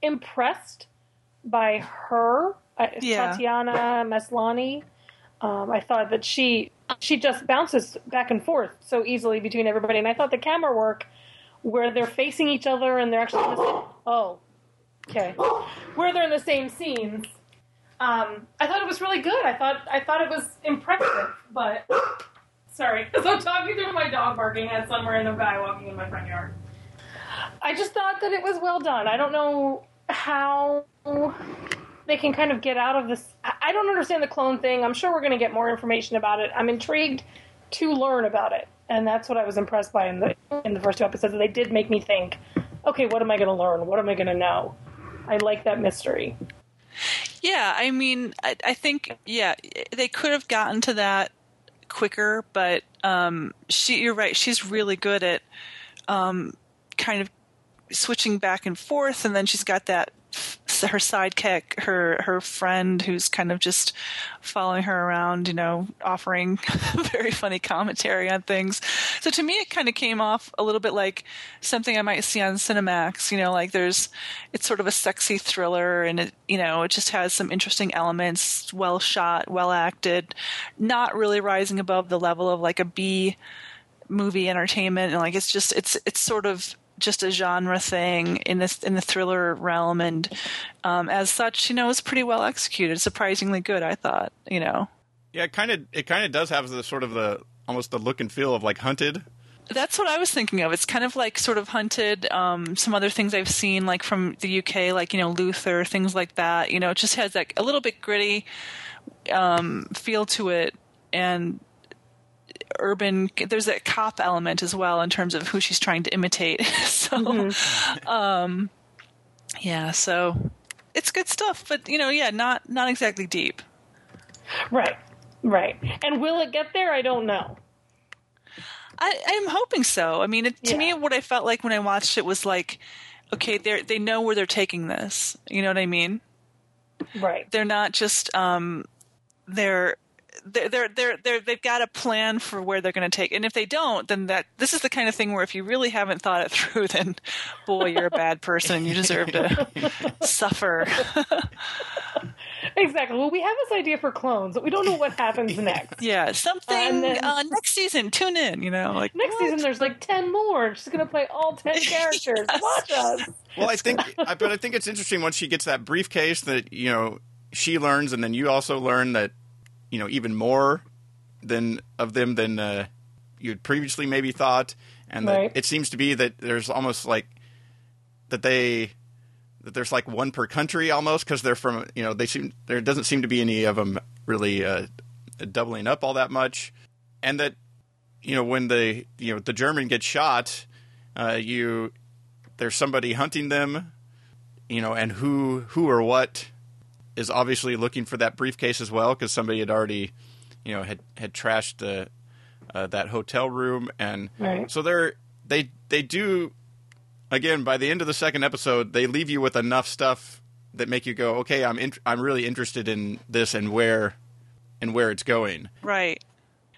impressed by her, uh, Yeah. Tatiana Maslany. Um, I thought that she she just bounces back and forth so easily between everybody, and I thought the camera work where they're facing each other and they're actually in the same, oh okay where they're in the same scenes um, I thought it was really good. I thought I thought it was impressive, but sorry, [LAUGHS] because I'm talking through my dog barking at some random guy walking in my front yard. I just thought that it was well done. I don't know how they can kind of get out of this. I I don't understand the clone thing. I'm sure we're going to get more information about it. I'm intrigued to learn about it, and that's what I was impressed by in the in the first two episodes. They did make me think, okay, what am I going to learn? What am I going to know? I like that mystery. Yeah, I mean, I, I think yeah, they could have gotten to that quicker, but um, she, you're right. She's really good at um, kind of switching back and forth, and then she's got that her sidekick, her her friend, who's kind of just following her around, you know, offering [LAUGHS] very funny commentary on things. So to me, it kind of came off a little bit like something I might see on Cinemax. You know, like there's it's sort of a sexy thriller, and it you know it just has some interesting elements, well shot, well acted, not really rising above the level of like a B movie entertainment, and like it's just it's it's sort of just a genre thing in this in the thriller realm, and um, as such, you know, it's pretty well executed, surprisingly good. I thought, you know, Yeah, it kind of it kind of does have the sort of the almost the look and feel of like Hunted. that's what I was thinking of. It's kind of like sort of hunted. Um, some other things I've seen, like from the UK, like you know Luther, things like that. You know, it just has like a little bit gritty um, feel to it, and urban. There's a cop element as well in terms of who she's trying to imitate. [LAUGHS] so, um, yeah, so it's good stuff, but you know, yeah, not not exactly deep. Right, right. And will it get there? I don't know. I, I'm hoping so. I mean, it, to Yeah. me, what I felt like when I watched it was like, okay, they they know where they're taking this. You know what I mean? Right. They're not just um, they're. They're, they're they're they're they've got a plan for where they're going to take, and if they don't, then that this is the kind of thing where if you really haven't thought it [LAUGHS] through, then boy, you're a bad person, and you deserve to [LAUGHS] suffer. [LAUGHS] Exactly. Well, we have this idea for clones, but we don't know what happens next. yeah, something And then- uh, next season. Tune in. You know, like Next season, there's like ten more. She's gonna play all ten characters. Watch us. Well, I think, I, but I think it's interesting once she gets that briefcase that you know she learns, and then you also learn that you know even more than of them than uh, you'd previously maybe thought, and that Right. it seems to be that there's almost like that they that there's like one per country almost because they're from you know they seem there doesn't seem to be any of them really uh, doubling up all that much, and that you know when the you know the German gets shot, uh, you there's somebody hunting them, you know, and who who or what is obviously looking for that briefcase as well because somebody had already, you know, had had trashed the uh, that hotel room, and Right. so they're they they do again by the end of the second episode they leave you with enough stuff that make you go, okay, I'm in, I'm really interested in this and where and where it's going. right.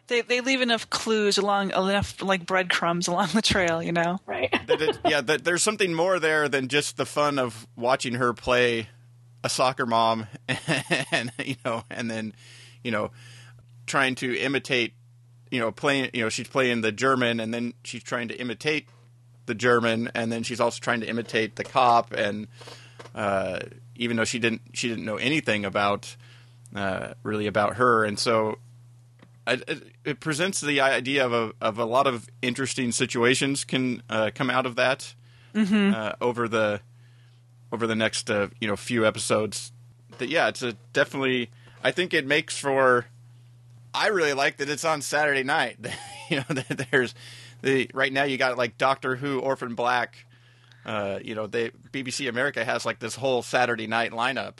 They they leave enough clues along enough like breadcrumbs along the trail. You know. Right. that it, yeah, that there's something more there than just the fun of watching her play a soccer mom, [LAUGHS] and you know, and then you know, trying to imitate, you know, playing, you know, she's playing the German, and then she's trying to imitate the German, and then she's also trying to imitate the cop, and uh, even though she didn't, she didn't know anything about uh, really about her, and so it, it, presents the idea of a of a lot of interesting situations can uh, come out of that uh, over the over the next uh, you know few episodes. That yeah, it's a definitely. I think it makes for. I really like that it's on Saturday night. [LAUGHS] you know, that there's the right now you got like Doctor Who, Orphan Black. Uh, you know, they BBC America has like this whole Saturday night lineup.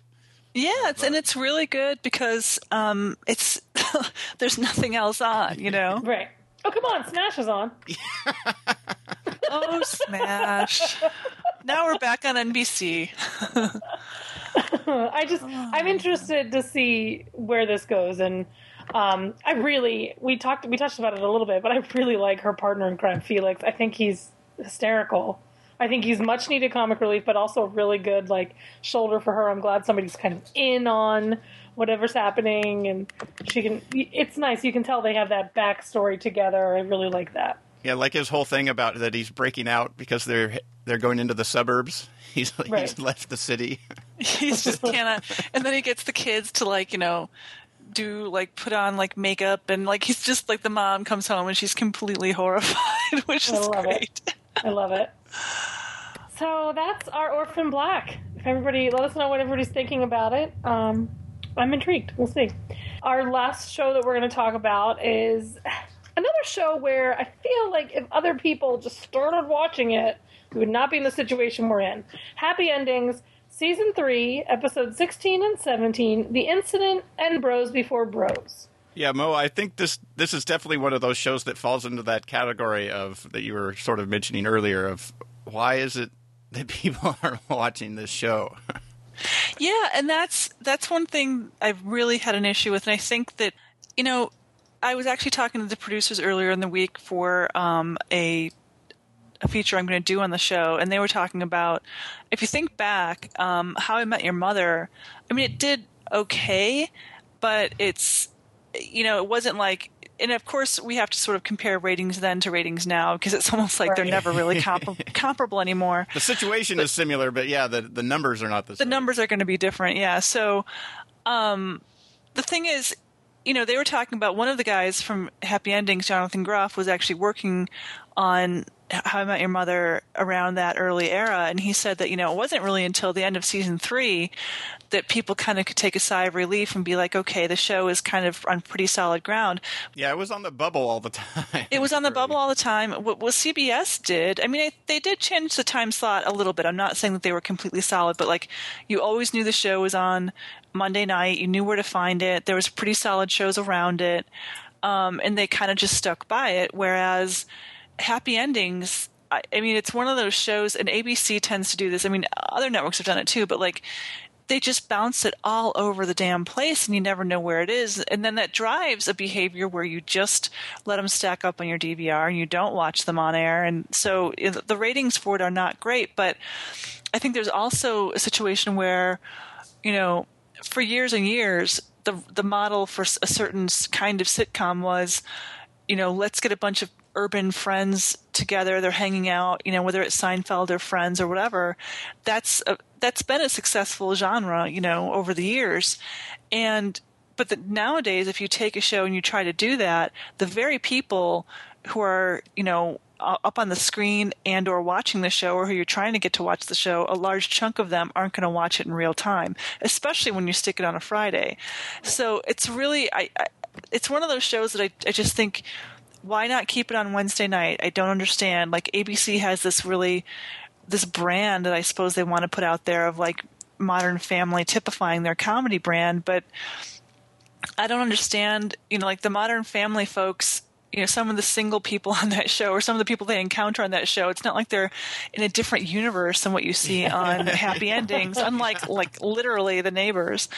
Yeah, it's, and it's really good because um, it's [LAUGHS] there's nothing else on. You know. [LAUGHS] Right. Oh come on, Smash is on. oh, Smash! Now we're back on NBC. [LAUGHS] I just I'm interested to see where this goes, and um, I really we talked we touched about it a little bit, but I really like her partner in crime, Felix. I think he's hysterical. I think he's much needed comic relief, but also a really good like shoulder for her. I'm glad somebody's kind of in on whatever's happening, and she can. It's nice. You can tell they have that backstory together. I really like that. Yeah, like his whole thing about that he's breaking out because they're they're going into the suburbs. [LAUGHS] He's Right. he's left the city. [LAUGHS] He's just cannot, and then he gets the kids to like you know do like put on like makeup and like he's just like the mom comes home and she's completely horrified, [LAUGHS] which I is love great. it. I love it. So that's our Orphan Black. If everybody, let us know what everybody's thinking about it. Um, I'm intrigued. We'll see. Our last show that we're going to talk about is another show where I feel like if other people just started watching it, we would not be in the situation we're in. Happy Endings, Season 3, Episodes 16 and 17 The Incident and Bros Before Bros. Yeah, Mo, I think this this is definitely one of those shows that falls into that category of that you were sort of mentioning earlier of why is it that [LAUGHS] people are watching this show? Yeah, and that's that's one thing I've really had an issue with, and I think that you know, I was actually talking to the producers earlier in the week for um, a a feature I'm going to do on the show, and they were talking about if you think back, um, How I Met Your Mother. I mean, it did okay, but it's you know, it wasn't like. And of course, we have to sort of compare ratings then to ratings now because it's almost like they're never really compa- [LAUGHS] comparable anymore. The situation is similar, but yeah, the the numbers are not the the same. The numbers are going to be different yeah so um the thing is you know they were talking about one of the guys from happy endings jonathan groff was actually working on how i met your mother around that early era. And he said that you know it wasn't really until the end of season three that people kind of could take a sigh of relief and be like okay the show is kind of on pretty solid ground Yeah, it was on the bubble all the time. it was on the [LAUGHS] bubble all the time. What, what CBS did, I mean, they did change the time slot a little bit. I'm not saying that they were completely solid, but like you always knew the show was on Monday night. You knew where to find it. There was pretty solid shows around it, um, and they kind of just stuck by it. Whereas Happy Endings. I, I mean, it's one of those shows, and ABC tends to do this. I mean, other networks have done it too, but like they just bounce it all over the damn place and you never know where it is. And then that drives a behavior where you just let them stack up on your DVR and you don't watch them on air. And so the ratings for it are not great. But I think there's also a situation where, you know, for years and years, the the model for a certain kind of sitcom was, you know, let's get a bunch of urban friends together. They're hanging out, you know, whether it's Seinfeld or Friends or whatever. That's a, that's been a successful genre, you know, over the years. And but the, nowadays, if you take a show and you try to do that, the very people who are, you know, up on the screen and or watching the show or who you're trying to get to watch the show a large chunk of them aren't going to watch it in real time especially when you stick it on a friday so it's really i, I it's one of those shows that I, I just think why not keep it on wednesday night i don't understand like abc has this really this brand that i suppose they want to put out there of like modern family typifying their comedy brand but I don't understand, you know, like the modern family folks, you know, some of the single people [LAUGHS] on that show or some of the people they encounter on that show, it's not like they're in a different universe than what you see on [LAUGHS] Happy Endings, unlike like literally the neighbors.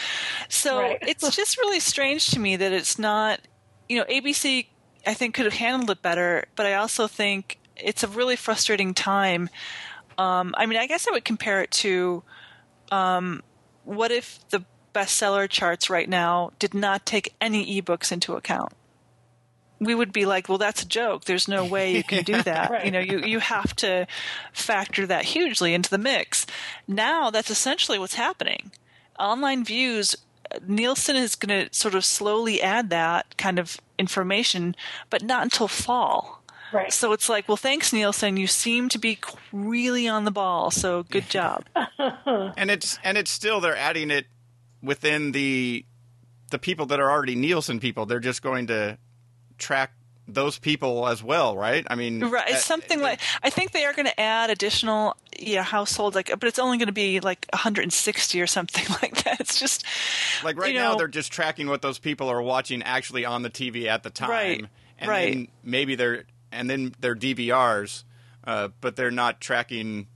So Right. it's just really strange to me that it's not, you know, ABC I think could have handled it better, but I also think it's a really frustrating time. Um, I mean, I guess I would compare it to um, what if the bestseller charts right now did not take any ebooks into account? We would be like, well, that's a joke. There's no way you can do [LAUGHS] that. Right. You know, you, you have to factor that hugely into the mix. Now that's essentially what's happening. Online views, Nielsen is going to sort of slowly add that kind of information, but not until fall. Right. So it's like, well, thanks, Nielsen. You seem to be really on the ball. So good job. [LAUGHS] and it's and it's still they're adding it within the the people that are already Nielsen people. They're just going to track those people as well, right? I mean, Right, it's uh, something like I think they are going to add additional yeah households like, but it's only going to be like 160 or something [LAUGHS] like that. It's just like right now know- they're just tracking what those people are watching actually on the TV at the time, Right, and right. then maybe they're and then their DVRs, uh, but they're not tracking,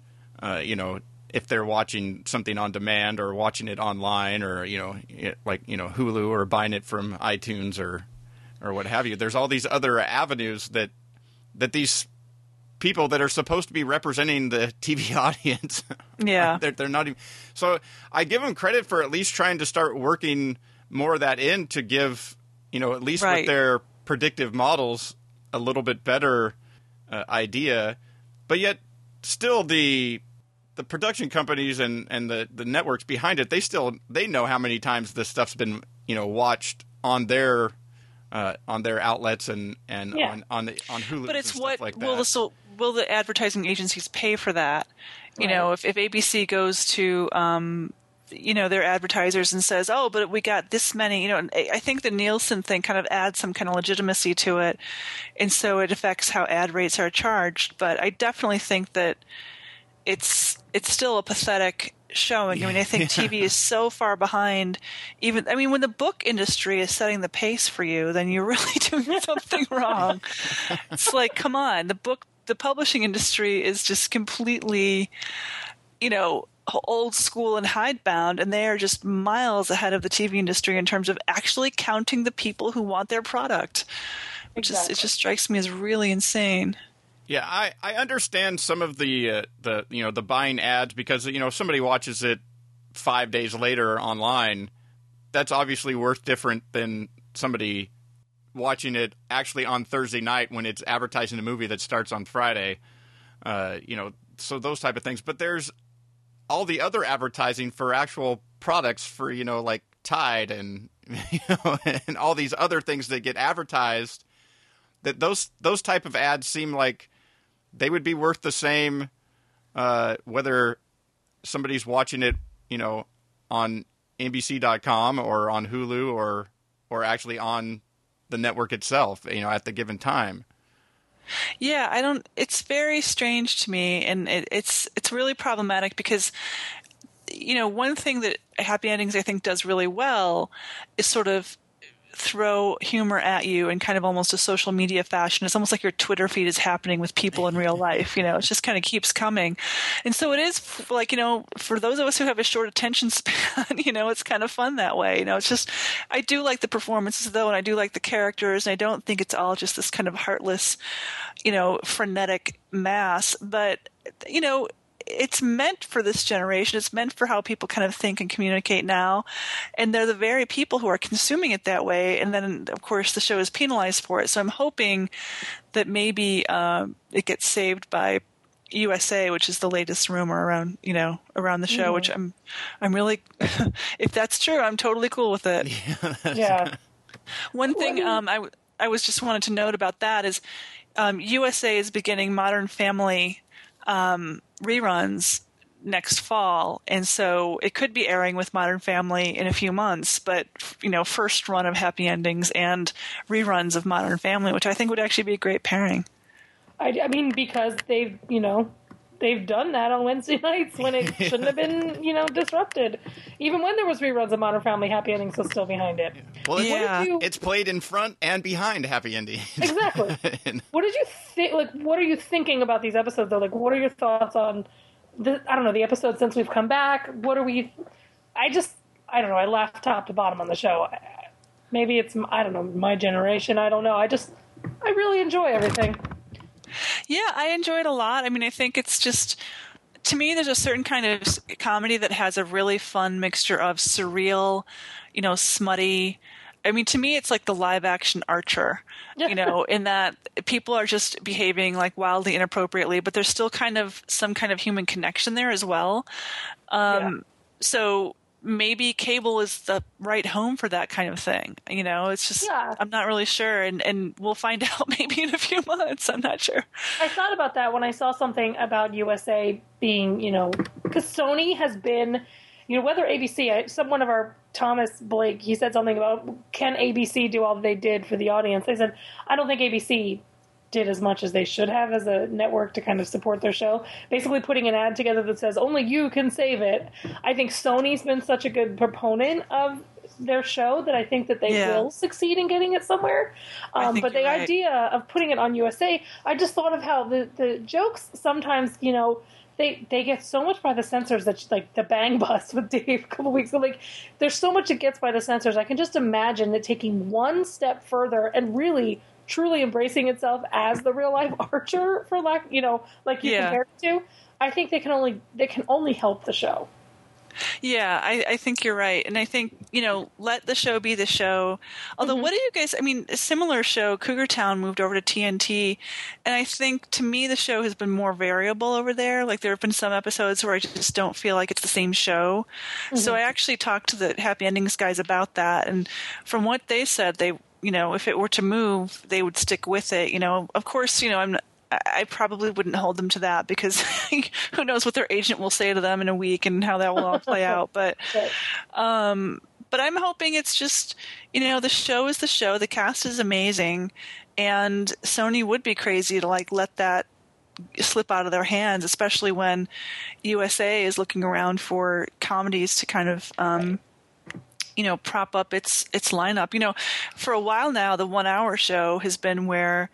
uh, you know. If they're watching something on demand or watching it online or you know like you know Hulu or buying it from iTunes or or what have you, there's all these other avenues that that these people that are supposed to be representing the [LAUGHS] TV audience [LAUGHS] Yeah. they're, they're not even so i give them credit for at least trying to start working more of that in to give you know at least Right. with their predictive models a little bit better uh, idea but yet still the the production companies and and the the networks behind it they still they know how many times this stuff's been you know watched on their uh, on their outlets and and Yeah. on on the on Hulu but it's what like will the so will the advertising agencies pay for that? You know, if if ABC goes to um, you know their advertisers and says, "Oh, but we got this many," you know, and I I think the Nielsen thing kind of adds some kind of legitimacy to it, and so it affects how ad rates are charged. But I definitely think that it's it's still a pathetic showing. I mean, I think TV is so far behind. Even I mean, when the book industry is setting the pace for you, then you're really [LAUGHS] doing something wrong. It's like, come on, the book, the publishing industry is just completely, you know, old school and hidebound, and they are just miles ahead of the TV industry in terms of actually counting the people who want their product. Which Exactly. is it just strikes me as really insane. Yeah, I, I understand some of the uh, the you know the buying ads because you know somebody watches it five days later online, that's obviously worth different than somebody watching it actually on Thursday night when it's advertising a movie that starts on Friday. Uh, you know, so those type of things. But there's all the other advertising for actual products for you know like Tide and [LAUGHS] you know and all these other things that get advertised. That those those type of ads seem like they would be worth the same uh, whether somebody's watching it, you know, on NBC.com or on Hulu or or actually on the network itself, you know, at the given time. Yeah, I don't. It's very strange to me, and it, it's it's really problematic because, you know, one thing that Happy Endings I think does really well is sort of throw humor at you in kind of almost a social media fashion. It's almost like your Twitter feed is happening with people in real life. You know, it just kind of keeps coming, and so it is like you know, for those of us who have a short attention [LAUGHS] span, you know, it's kind of fun that way. You know, it's just I do like the performances though, and I do like the characters, and I don't think it's all just this kind of heartless, you know, frenetic mass, but you know. It's meant for this generation. It's meant for how people kind of think and communicate now. And they're the very people who are consuming it that way. And then, of course, the show is penalized for it. So I'm hoping that maybe um, it gets saved by USA, which is the latest rumor around, you know, around the show. Which I'm, I'm really, [LAUGHS] if that's true, I'm totally cool with it. Yeah. [LAUGHS] One thing um, I, w- I was just wanted to note about that is um, USA is beginning Modern Family um, reruns next fall, and so it could be airing with Modern Family in a few months. But you know, first run of Happy Endings and reruns of Modern Family, which I think would actually be a great pairing. I, I mean, because they've, you know, they've done that on Wednesday [LAUGHS] nights when it shouldn't have been, you know, disrupted. Even when there was reruns of Modern Family, Happy Endings was still behind it. Well, it's, Yeah. you- it's played in front and behind Happy Endings. [LAUGHS] Exactly. And- What did you think? Like, what are you thinking about these episodes? Though, like, what are your thoughts on the? I don't know the episodes since we've come back. What are we? I just, I don't know. I laughed top to bottom on the show. Maybe it's I don't know my generation. I don't know. I just, I really enjoy everything. Yeah, I enjoy it a lot. I mean, I think it's just to me there's a certain kind of comedy that has a really fun mixture of surreal, you know, smutty. I mean, to me, it's like the live action Archer, you know, in that people are just behaving like wildly inappropriately, but there's still kind of some kind of human connection there as well. Um, So maybe cable is the right home for that kind of thing. You know, it's just Yeah. I'm not really sure, and and we'll find [LAUGHS] out maybe in a few months. I'm not sure. I thought about that when I saw something about USA being, you know, because Sony has been, you know, whether ABC, some one of our Thomas Blake, he said something about can ABC do all they did for the audience? They said I don't think ABC did as much as they should have as a network to kind of support their show. Basically, putting an ad together that says only you can save it. I think Sony's been such a good proponent of their show that I think that they Yeah. will succeed in getting it somewhere. Um, but the right. idea of putting it on USA, I just thought of how the, the jokes sometimes, you know, they they get so much by the censors that like the bang bus [LAUGHS] with Dave a couple weeks ago. Like, there's so much it gets by the censors. I can just imagine it taking one step further and really truly embracing itself as the real life [LAUGHS] Archer, for lack, you know, like you Yeah. compared it to. I think they can only they can only help the show. Yeah, I, I think you're right, and I think you know, let the show be the show. Although, mm-hmm. what do you guys? I mean, a similar show, Cougar Town, moved over to TNT, and I think to me the show has been more variable over there. Like there have been some episodes where I just don't feel like it's the same show. So mm-hmm. I actually talked to the Happy Endings guys about that, and from what they said, they you know, if it were to move, they would stick with it. You know, of course, you know, I'm. I- probably wouldn't hold them to that because [LAUGHS] who knows what their agent will say to them in a week and how that will all play out. [LAUGHS] But But but I'm hoping it's just you know the show is the show. The cast is amazing, and Sony would be crazy to like let that slip out of their hands, especially when USA is looking around for comedies to kind of. Um, you know, prop up its its lineup. You know, for a while now, the one hour show has been where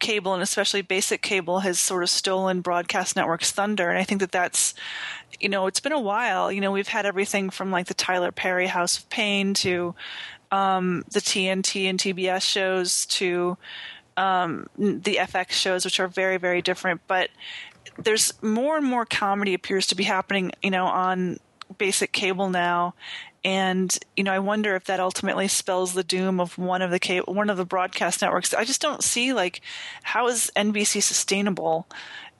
cable and especially basic cable has sort of stolen broadcast networks thunder. And i think that that's you know it's been a while. You know we've had everything from like the tyler perry house of Payne to um, the tnt and tbs shows to um, the fx shows which are very very different. But there's more and more comedy appears to be happening you know on basic cable now and you know, I wonder if that ultimately spells the doom of one of the cable, one of the broadcast networks. I just don't see like how is NBC sustainable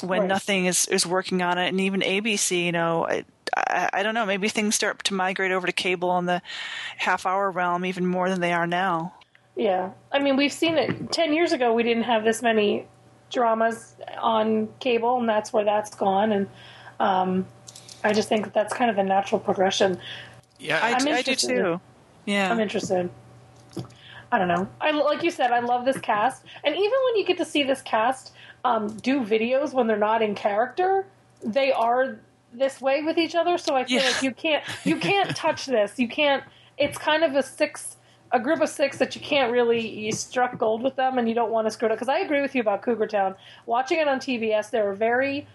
when Right. nothing is is working on it, and even ABC. You know, I, I, I don't know. Maybe things start to migrate over to cable in the half hour realm even more than they are now. Yeah, I mean, we've seen it. Ten years ago, we didn't have this many dramas on cable, and that's where that's gone. And um, I just think that that's kind of the natural progression. Yeah, I, I'm I do interested. too. Yeah. I'm interested. I don't know. I like you said, I love this cast, and even when you get to see this cast um, do videos when they're not in character, they are this way with each other. So I feel Yeah. like you can't you can't [LAUGHS] touch this. You can't. It's kind of a six. A group of six that you can't really you struck gold with them, and you don't want to screw it up. Because I agree with you about Cougar Town. Watching it on TBS, they were very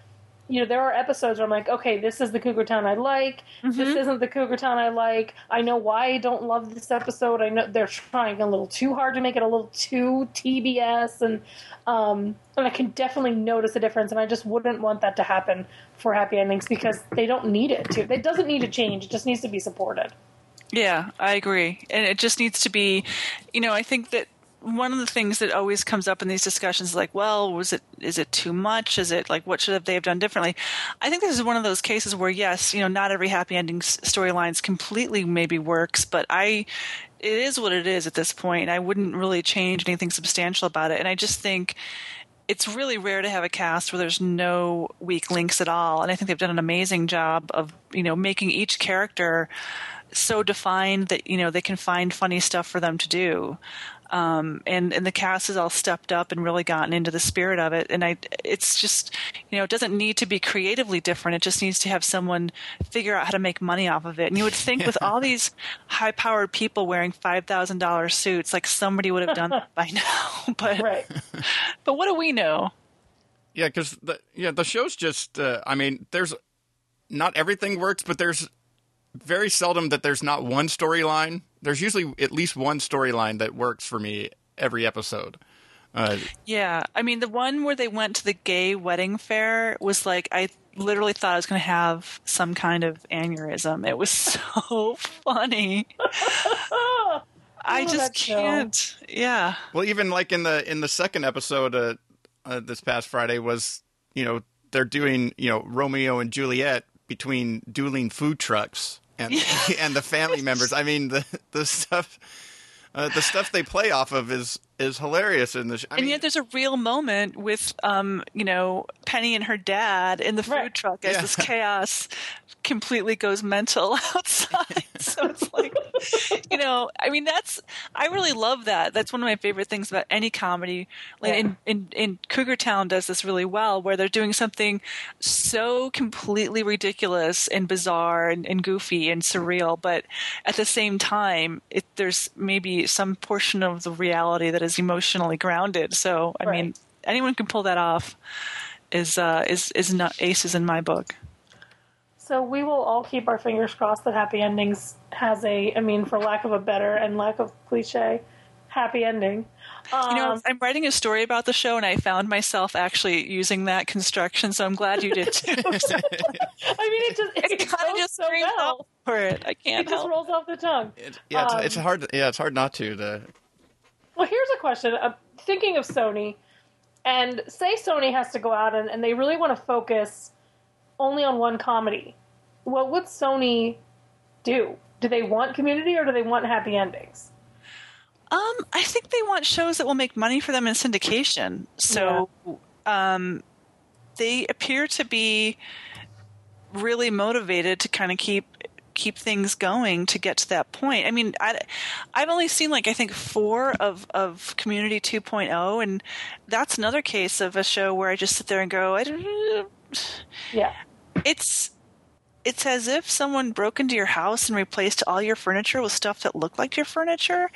you know, there are episodes where I'm like, okay, this is the Cougar Town I like. This isn't the Cougar Town I like. I know why I don't love this episode. I know they're trying a little too hard to make it a little too TBS, and um, and I can definitely notice a difference. And I just wouldn't want that to happen for Happy Endings because they don't need it to. It doesn't need to change. It just needs to be supported. Yeah, I agree. And it just needs to be, you know, I think that one of the things that always comes up in these discussions is like, well, was it is it too much? Is it like what should they have done differently? I think this is one of those cases where yes, you know, not every happy ending storylines completely maybe works, but I it is what it is at this point. I wouldn't really change anything substantial about it. And I just think it's really rare to have a cast where there's no weak links at all. And I think they've done an amazing job of, you know, making each character so defined that, you know, they can find funny stuff for them to do. Um, and, and the cast has all stepped up and really gotten into the spirit of it. And I, it's just, you know, it doesn't need to be creatively different. It just needs to have someone figure out how to make money off of it. And you would think with all these high powered people wearing $5,000 suits, like somebody would have done that by [LAUGHS] now. [LAUGHS] But, Right. [LAUGHS] but what do we know? Yeah, because the yeah the show's just. Uh, I mean, there's not everything works, but there's very seldom that there's not one storyline. There's usually at least one storyline that works for me every episode. Uh, Yeah, I mean the one where they went to the gay wedding fair was like I literally thought I was going to have some kind of aneurysm. It was [LAUGHS] so funny. I Oh, just can't. Yeah. well, even like in the in the second episode uh, uh, this past Friday was you know they're doing you know Romeo and Juliet between dueling food trucks and [LAUGHS] and the family [LAUGHS] members. I mean the the stuff. Uh, the stuff they play off of is is hilarious in the. Sh- I and mean, yet there's a real moment with um, you know, Penny and her dad in the food Right. truck as Yeah. this chaos completely goes mental [LAUGHS] outside. [LAUGHS] so it's like you know, I mean that's I really love that. That's one of my favorite things about any comedy. Like Yeah. in, in in Cougar Town does this really well where they're doing something so completely ridiculous and bizarre and, and goofy and surreal, but at the same time it, there's maybe some portion of the reality that is emotionally grounded. So I mean anyone can pull that off is uh, is is not aces in my book. So we will all keep our fingers crossed that Happy Endings has a, I mean, for lack of a better and lack of cliche, happy ending. Um, You know, I'm writing a story about the show, and I found myself actually using that construction. So I'm glad you did too. [LAUGHS] I mean, it just it, it kind of just so screams well. out for it. I can't It just help. rolls off the tongue. it, yeah, it's, um, it's hard. Yeah, it's hard not to. to Well, here's a question. Uh, thinking of Sony, and say Sony has to go out and, and they really want to focus only on one comedy. What would Sony do? Do they want community or do they want happy endings? Um, I think they want shows that will make money for them in syndication. So, um, they appear to be really motivated to kind of keep keep things going to get to that point. I mean, I, I've only seen like I think four of of Community 2.0, and that's another case of a show where I just sit there and go, I. Yeah. It's it's as if someone broke into your house and replaced all your furniture with stuff that looked like your furniture.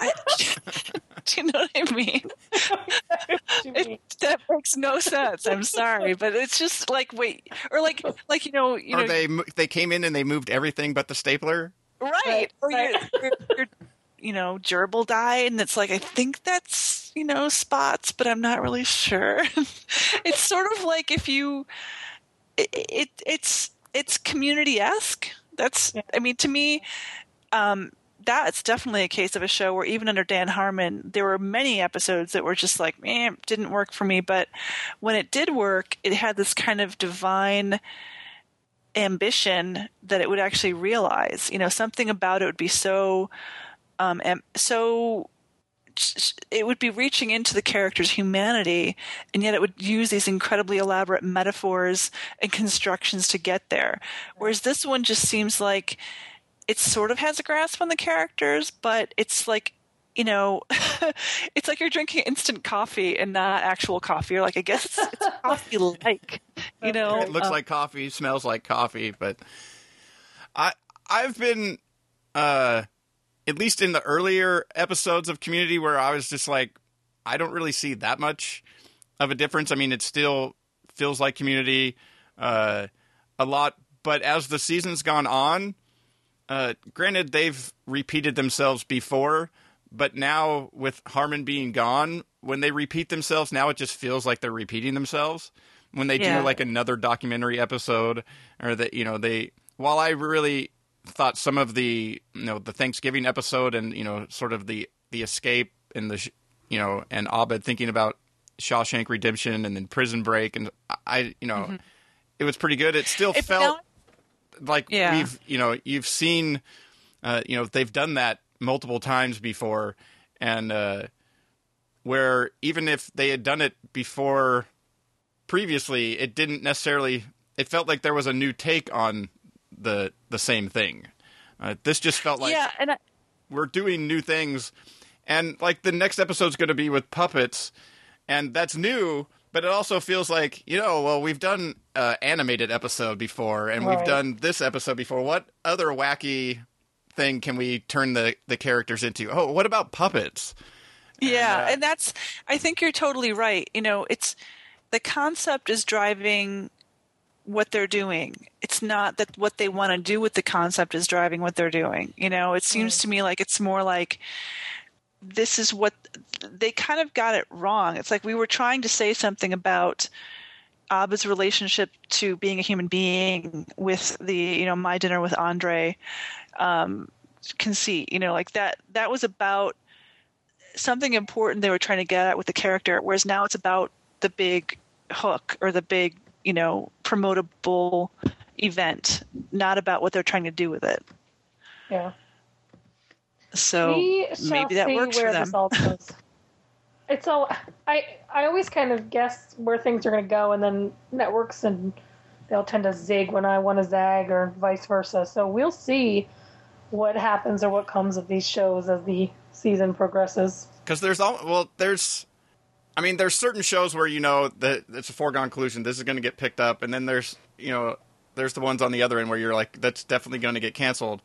I [LAUGHS] Do you know what I mean? What mean? It, that makes no sense. I'm sorry, but it's just like wait, or like like you know you or know they they came in and they moved everything but the stapler. right, Right, or right. Your, your, your, you know gerbil died, and it's like I think that's you know spots, but I'm not really sure. [LAUGHS] it's sort of like if you it, it it's it's community esque. That's Yeah. I mean to me. um that's definitely a case of a show where even under Dan Harmon, there were many episodes that were just like, eh, didn't work for me. But when it did work, it had this kind of divine ambition that it would actually realize. You know, something about it would be so, um, so. It would be reaching into the character's humanity, and yet it would use these incredibly elaborate metaphors and constructions to get there. Whereas this one just seems like it sort of has a grasp on the characters, but it's like you know, [LAUGHS] it's like you're drinking instant coffee and not actual coffee. Or like I guess it's, it's [LAUGHS] coffee like, you know. It looks Uh, like coffee, smells like coffee, but I I've been uh at least in the earlier episodes of Community where I was just like I don't really see that much of a difference. I mean, it still feels like Community uh a lot, but as the season's gone on, uh granted they've repeated themselves before, but now with Harmon being gone, when they repeat themselves, now it just feels like they're repeating themselves. When they Yeah. do like another documentary episode or that you know they while i really thought some of the you know the thanksgiving episode and you know sort of the the escape and the you know and abed thinking about shawshank redemption and then prison break and i you know it was pretty good. It still It felt felt- like Yeah. we've you know you've seen uh, you know they've done that multiple times before. And uh, where even if they had done it before previously it didn't necessarily it felt like there was a new take on the the same thing. Uh, this just felt like yeah, and I, we're doing new things. And like the next episode's going to be with puppets and that's new but it also feels like you know well we've done uh, animated episode before and we've done this episode before what other wacky thing can we turn the the characters into oh what about puppets yeah, uh, and that's. I think you're totally right. You know, it's the concept is driving what they're doing. It's not that what they want to do with the concept is driving what they're doing. You know, it seems to me like it's more like this is what they kind of got it wrong. It's like we were trying to say something about Abed's relationship to being a human being with the, you know, my dinner with Andre um, conceit. You know, like that. That was about something important they were trying to get at with the character. Whereas now it's about the big hook or the big, you know, promotable event, not about what they're trying to do with it. Yeah. So maybe that works where for them. all [LAUGHS] goes. It's all I I always kind of guess where things are going to go, and then networks and they'll tend to zig when I want to zag, or vice versa. So we'll see what happens or what comes of these shows as the season progresses. because there's all well there's i mean there's certain shows where you know that it's a foregone conclusion this is going to get picked up and then there's you know there's the ones on the other end where you're like that's definitely going to get canceled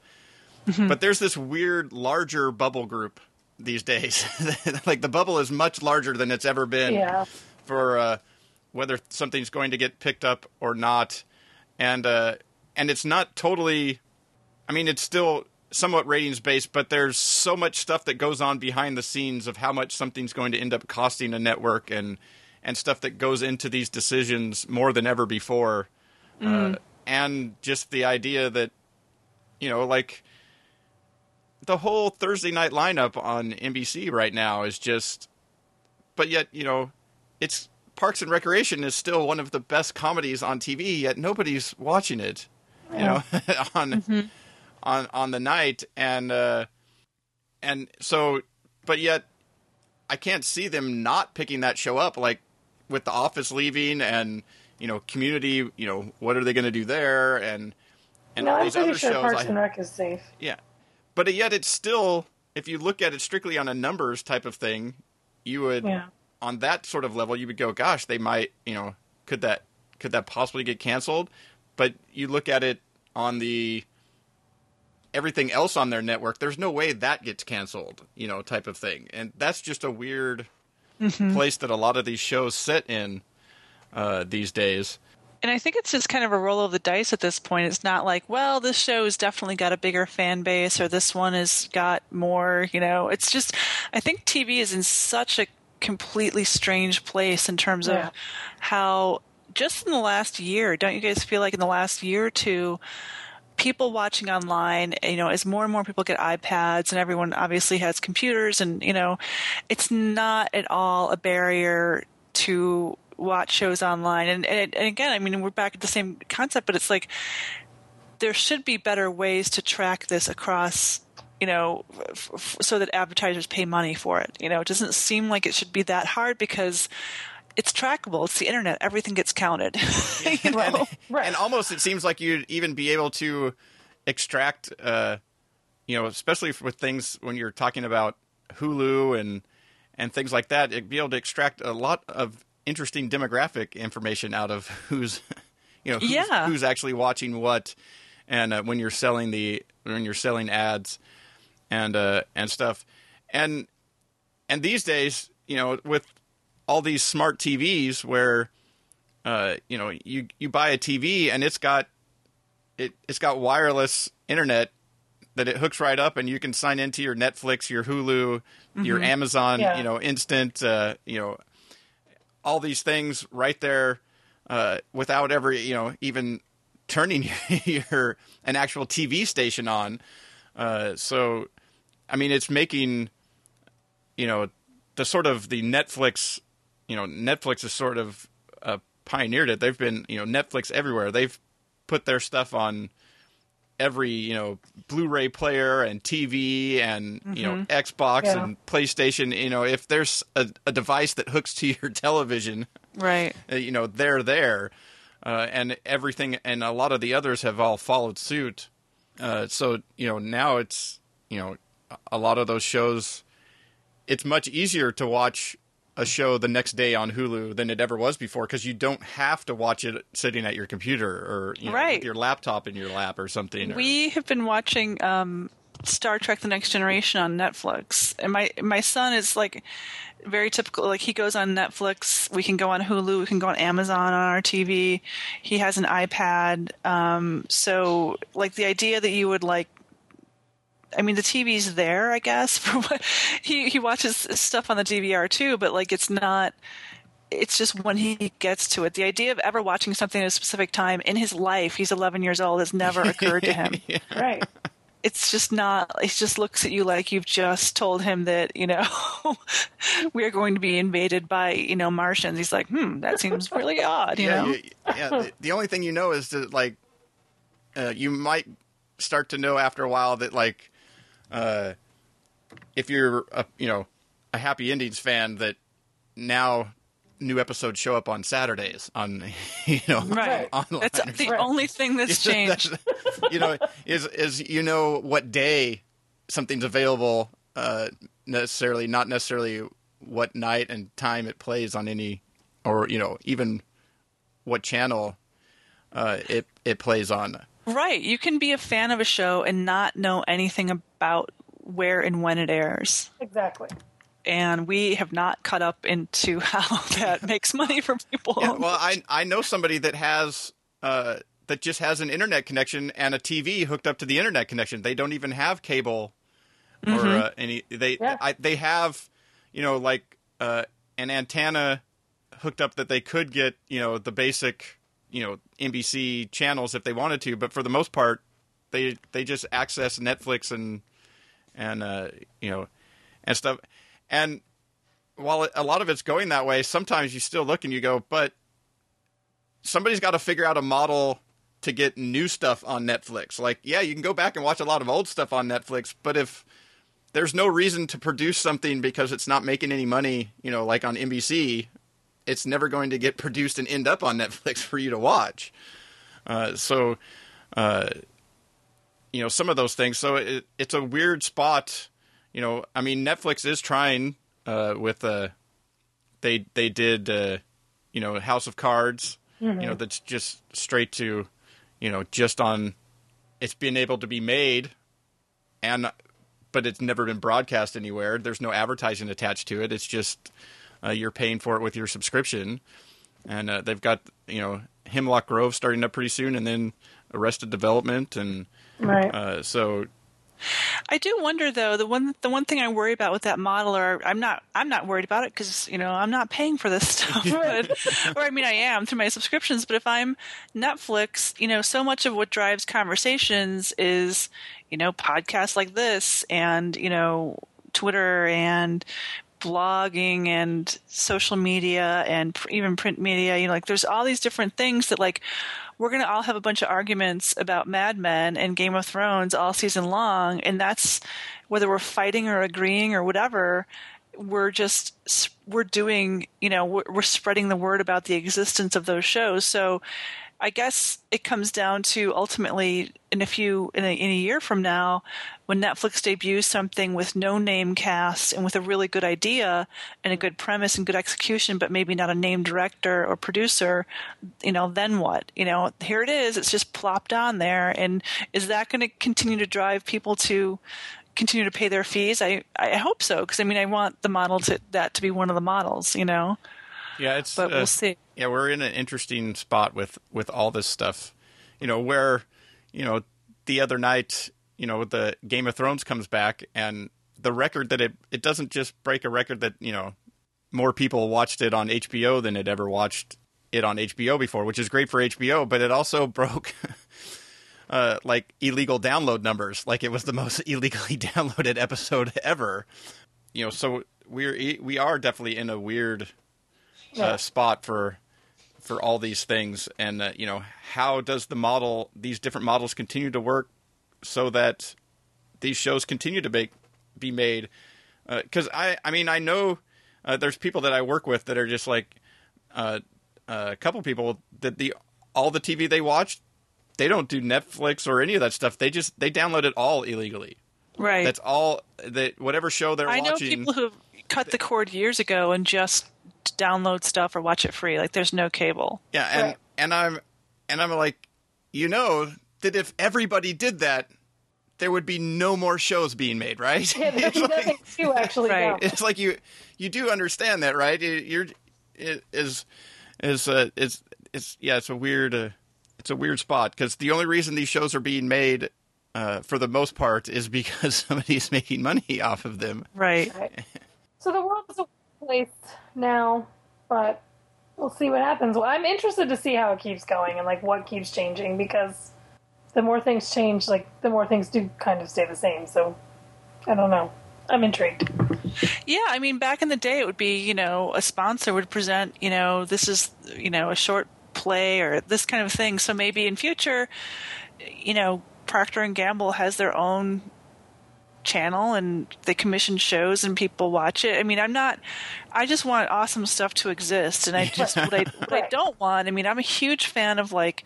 but there's this weird larger bubble group these days [LAUGHS] like the bubble is much larger than it's ever been Yeah. for uh, whether something's going to get picked up or not, and uh, and it's not totally. I mean, it's still somewhat ratings based, but there's so much stuff that goes on behind the scenes of how much something's going to end up costing a network and and stuff that goes into these decisions more than ever before, uh, and just the idea that you know, like the whole Thursday night lineup on NBC right now is just but yet you know it's Parks and Recreation is still one of the best comedies on TV yet nobody's watching it you know [LAUGHS] on on on the night and uh and so but yet I can't see them not picking that show up like with the office leaving and you know community you know what are they going to do there and and no, all I'm these pretty other sure shows Parks I- and Rec is safe. yeah. But yet it's still, if you look at it strictly on a numbers type of thing, you would, Yeah. on that sort of level, you would go, gosh, they might, you know, could that, could that possibly get canceled? But you look at it on the, everything else on their network, there's no way that gets canceled, you know, type of thing. And that's just a weird place that a lot of these shows sit in uh, these days. And I think it's just kind of a roll of the dice at this point. It's not like, well, this show has definitely got a bigger fan base or this one has got more, you know. It's just I think TV is in such a completely strange place in terms Yeah. of how just in the last year, don't you guys feel like in the last year or two people watching online, you know, as more and more people get iPads and everyone obviously has computers and, you know, it's not at all a barrier to watch shows online. And, and, and again, I mean, we're back at the same concept, but it's like there should be better ways to track this across you know f- f- so that advertisers pay money for it. You know it doesn't seem like it should be that hard because it's trackable. It's the internet. Everything gets counted. [LAUGHS] You [LAUGHS] know? Right. And almost it seems like you'd even be able to extract, uh, you know, especially with things when you're talking about Hulu and and things like that, it'd be able to extract a lot of interesting demographic information out of [LAUGHS] who's, you know, who's, Yeah. who's actually watching what, and uh, when you're selling the when you're selling ads, and uh, and stuff, and and these days, you know, with all these smart TVs where uh, you know, you you buy a TV and it's got it it's got wireless internet that it hooks right up and you can sign into your Netflix, your Hulu, your Amazon, Yeah. you know, instant, uh, you know, all these things right there uh, without ever, you know, even turning [LAUGHS] your an actual TV station on. Uh, so, I mean, it's making, you know, the sort of the Netflix, you know, Netflix has sort of uh, pioneered it. They've been, you know, Netflix everywhere. They've put their stuff on every, you know, Blu-ray player and TV and you know Xbox Yeah. and PlayStation. You know, if there's a, a device that hooks to [LAUGHS] your television, right uh, you know they're there uh, and everything and a lot of the others have all followed suit uh, so you know now it's you know a lot of those shows it's much easier to watch a show the next day on Hulu than it ever was before because you don't have to watch it sitting at your computer or you know, Right. with your laptop in your lap or something or- we have been watching um, Star Trek: The Next Generation on Netflix, and my my son is like very typical. Like he goes on Netflix, we can go on Hulu, we can go on Amazon on our TV. He has an iPad, um, so like the idea that you would like. I mean, the TV's there, I guess. [LAUGHS] For what he he watches stuff on the DVR too, but like it's not it's just when he gets to it. The idea of ever watching something at a specific time in his life, he's 11 years old, has never occurred to him. [LAUGHS] Right. It's just not, he just looks at you like you've just told him that, you know, [LAUGHS] we're going to be invaded by, you know, Martians. He's like, hmm, that seems really odd, you yeah, know? you- yeah. The, the only thing you know is that like uh, you might start to know after a while that like uh, if you're a you know a Happy Endings fan that now new episodes show up on Saturdays on [LAUGHS] you know Right. online. That's the Right. only thing that's [LAUGHS] changed. [LAUGHS] you know, is is you know what day something's available, uh, necessarily not necessarily what night and time it plays on any, or you know even what channel uh, it it plays on. Right. You can be a fan of a show and not know anything about where and when it airs. Exactly. And we have not cut up into [LAUGHS] how that makes money for people. Yeah, well, I I know somebody that has uh, that just has an internet connection and a TV hooked up to the internet connection. They don't even have cable or uh, any. They Yeah. I, they have you know like uh, an antenna hooked up that they could get you know the basic you know NBC channels if they wanted to, but for the most part they they just access Netflix and and uh, you know and stuff and while a lot of it's going that way, sometimes you still look and you go, but somebody's got to figure out a model to get new stuff on Netflix. Like, yeah, you can go back and watch a lot of old stuff on Netflix, but if there's no reason to produce something because it's not making any money, you know, like on NBC, it's never going to get [LAUGHS] produced and end up on Netflix for you to watch. Uh, so, uh, you know, some of those things. So it, it's a weird spot. You know, I mean, Netflix is trying uh, with uh, they they did uh, you know House of Cards. You know, that's just straight to you know just on it's been able to be made and but it's never been broadcast anywhere. There's no advertising attached to it. It's just uh, you're paying for it with your subscription, and uh, they've got you know Hemlock Grove starting up pretty soon, and then Arrested Development, and Right. uh, so I do wonder though the one the one thing I worry about with that model, or I'm not I'm not worried about it because you know I'm not paying for this [LAUGHS] stuff, but, or I mean I am through my subscriptions. But if I'm Netflix, you know, so much of what drives conversations is you know podcasts like this, and you know Twitter and blogging and social media and pr- even print media you know like there's all these different things that like we're going to all have a bunch of arguments about Mad Men and Game of Thrones all season long and that's whether we're fighting or agreeing or whatever we're just we're doing you know we're, we're spreading the word about the existence of those shows. So I guess it comes down to ultimately in a few in a, in a year from now, when Netflix debuts something with no name cast and with a really good idea and a good premise and good execution, but maybe not a name director or producer, you know, then what? You know, here it is. It's just plopped on there, and is that going to continue to drive people to? continue to pay their fees i i hope so because i mean i want the model to that to be one of the models you know yeah, it's but uh, we'll see yeah, we're in an interesting spot with with all this stuff. You know, where you know the other night, you know, the Game of Thrones comes back and the record that it it doesn't just break a record that, you know, more people watched it on HBO than had ever watched it on HBO before, which is great for HBO, but it also [LAUGHS] broke uh like illegal download numbers. Like it was the [LAUGHS] most illegally [LAUGHS] downloaded episode ever. You know, so we're we are definitely in a weird uh, spot for for all these things. And uh, you know how does the model these different models continue to work so that these shows continue to make be made? Because I I mean I know uh, there's people that I work with that are just like uh, a couple people that the all the TV they watch they don't do Netflix or any of that stuff. They just they download it all illegally. Right. That's all that whatever show they're I know people who cut the cord years ago and just download stuff or watch it free. Like there's no cable. Yeah, and Right. and I'm and I'm like, you know, that if everybody did that, there would be no more shows being made, right? Yeah, there's [LAUGHS] it's, like, to actually Right. know. it's like you you do understand that, right? You- You're it is is uh it's it's yeah, it's a weird uh, it's a weird spot because the only reason these shows are being made. Uh, for the most part, is because [LAUGHS] somebody's making money off of them. Right. Right. So the world is a place now, but we'll see what happens. Well, I'm interested to see how it keeps going and like what keeps changing because the more things change, like the more things do kind of stay the same. So I don't know. I'm intrigued. Yeah, I mean, back in the day, it would be you know a sponsor would present you know this is you know a short play or this kind of thing. So maybe in future, you know, Procter and Gamble has their own channel and they commission shows and people watch it. I mean, I'm not. I just want awesome stuff to exist, and I just what I what I don't want. I mean, I'm a huge fan of like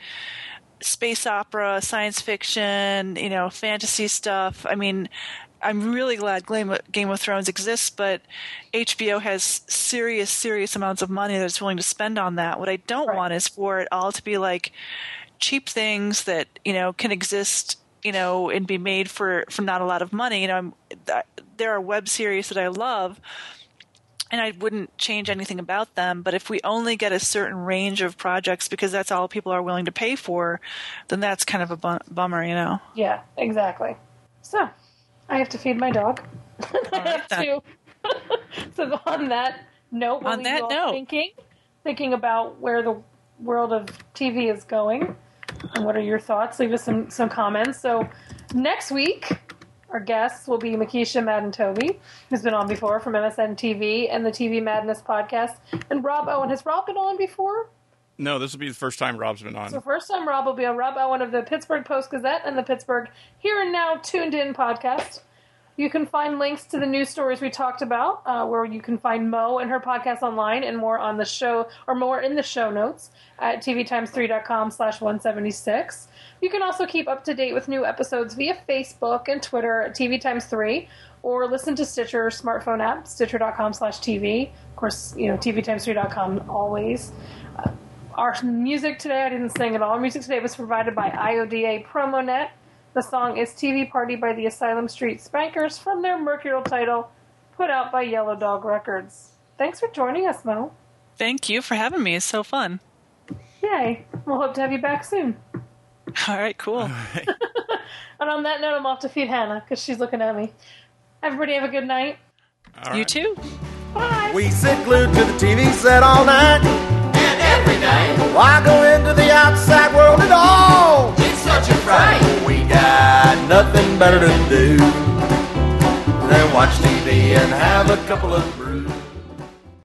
space opera, science fiction, you know, fantasy stuff. I mean, I'm really glad Game of, Thrones exists, but HBO has serious, serious amounts of money that it's willing to spend on that. What I don't Right. want is for it all to be like cheap things that you know can exist, you know, and be made for for not a lot of money. You know, I'm, th- there are web series that I love and I wouldn't change anything about them. But if we only get a certain range of projects because that's all people are willing to pay for, then that's kind of a bu- bummer, you know. Yeah, exactly. So I have to feed my dog. [LAUGHS] I have to. [LAUGHS] so on that note, On that note. thinking? Thinking about where the world of TV is going, and what are your thoughts? Leave us some some comments. So next week, our guests will be Mekeisha Madden Toby, who's been on before from MSN TV and the TV Madness podcast, and Rob Owen. Has Rob been on before? No, this will be the first time Rob's been on. So first time Rob will be on Rob Owen of the Pittsburgh Post Gazette and the Pittsburgh Here and Now Tuned In podcast. You can find links to the news stories we talked about, uh, where you can find Mo and her podcast online and more on the show, or more in the show notes at tvtimes3.com slash 176. You can also keep up to date with new episodes via Facebook and Twitter at TV Times 3, or listen to Stitcher smartphone app, stitcher.com slash TV. Of course, you know, tvtimes3.com always. Our music today, I didn't sing at all. Our music today was provided by IODA PromoNet. The song is TV Party by the Asylum Street Spankers from their Mercurial title, put out by Yellow Dog Records. Thanks for joining us, Mo. Thank you for having me. It's so fun. Yay. We'll hope to have you back soon. All right, cool. [LAUGHS] And on that note, I'm off to feed Hannah because she's looking at me. Everybody have a good night. All You right. too. Bye. We sit glued to the TV set all night. And every day, Why go into the outside world at all? it's such a fright. Got nothing better to do than watch TV and have a couple of brews.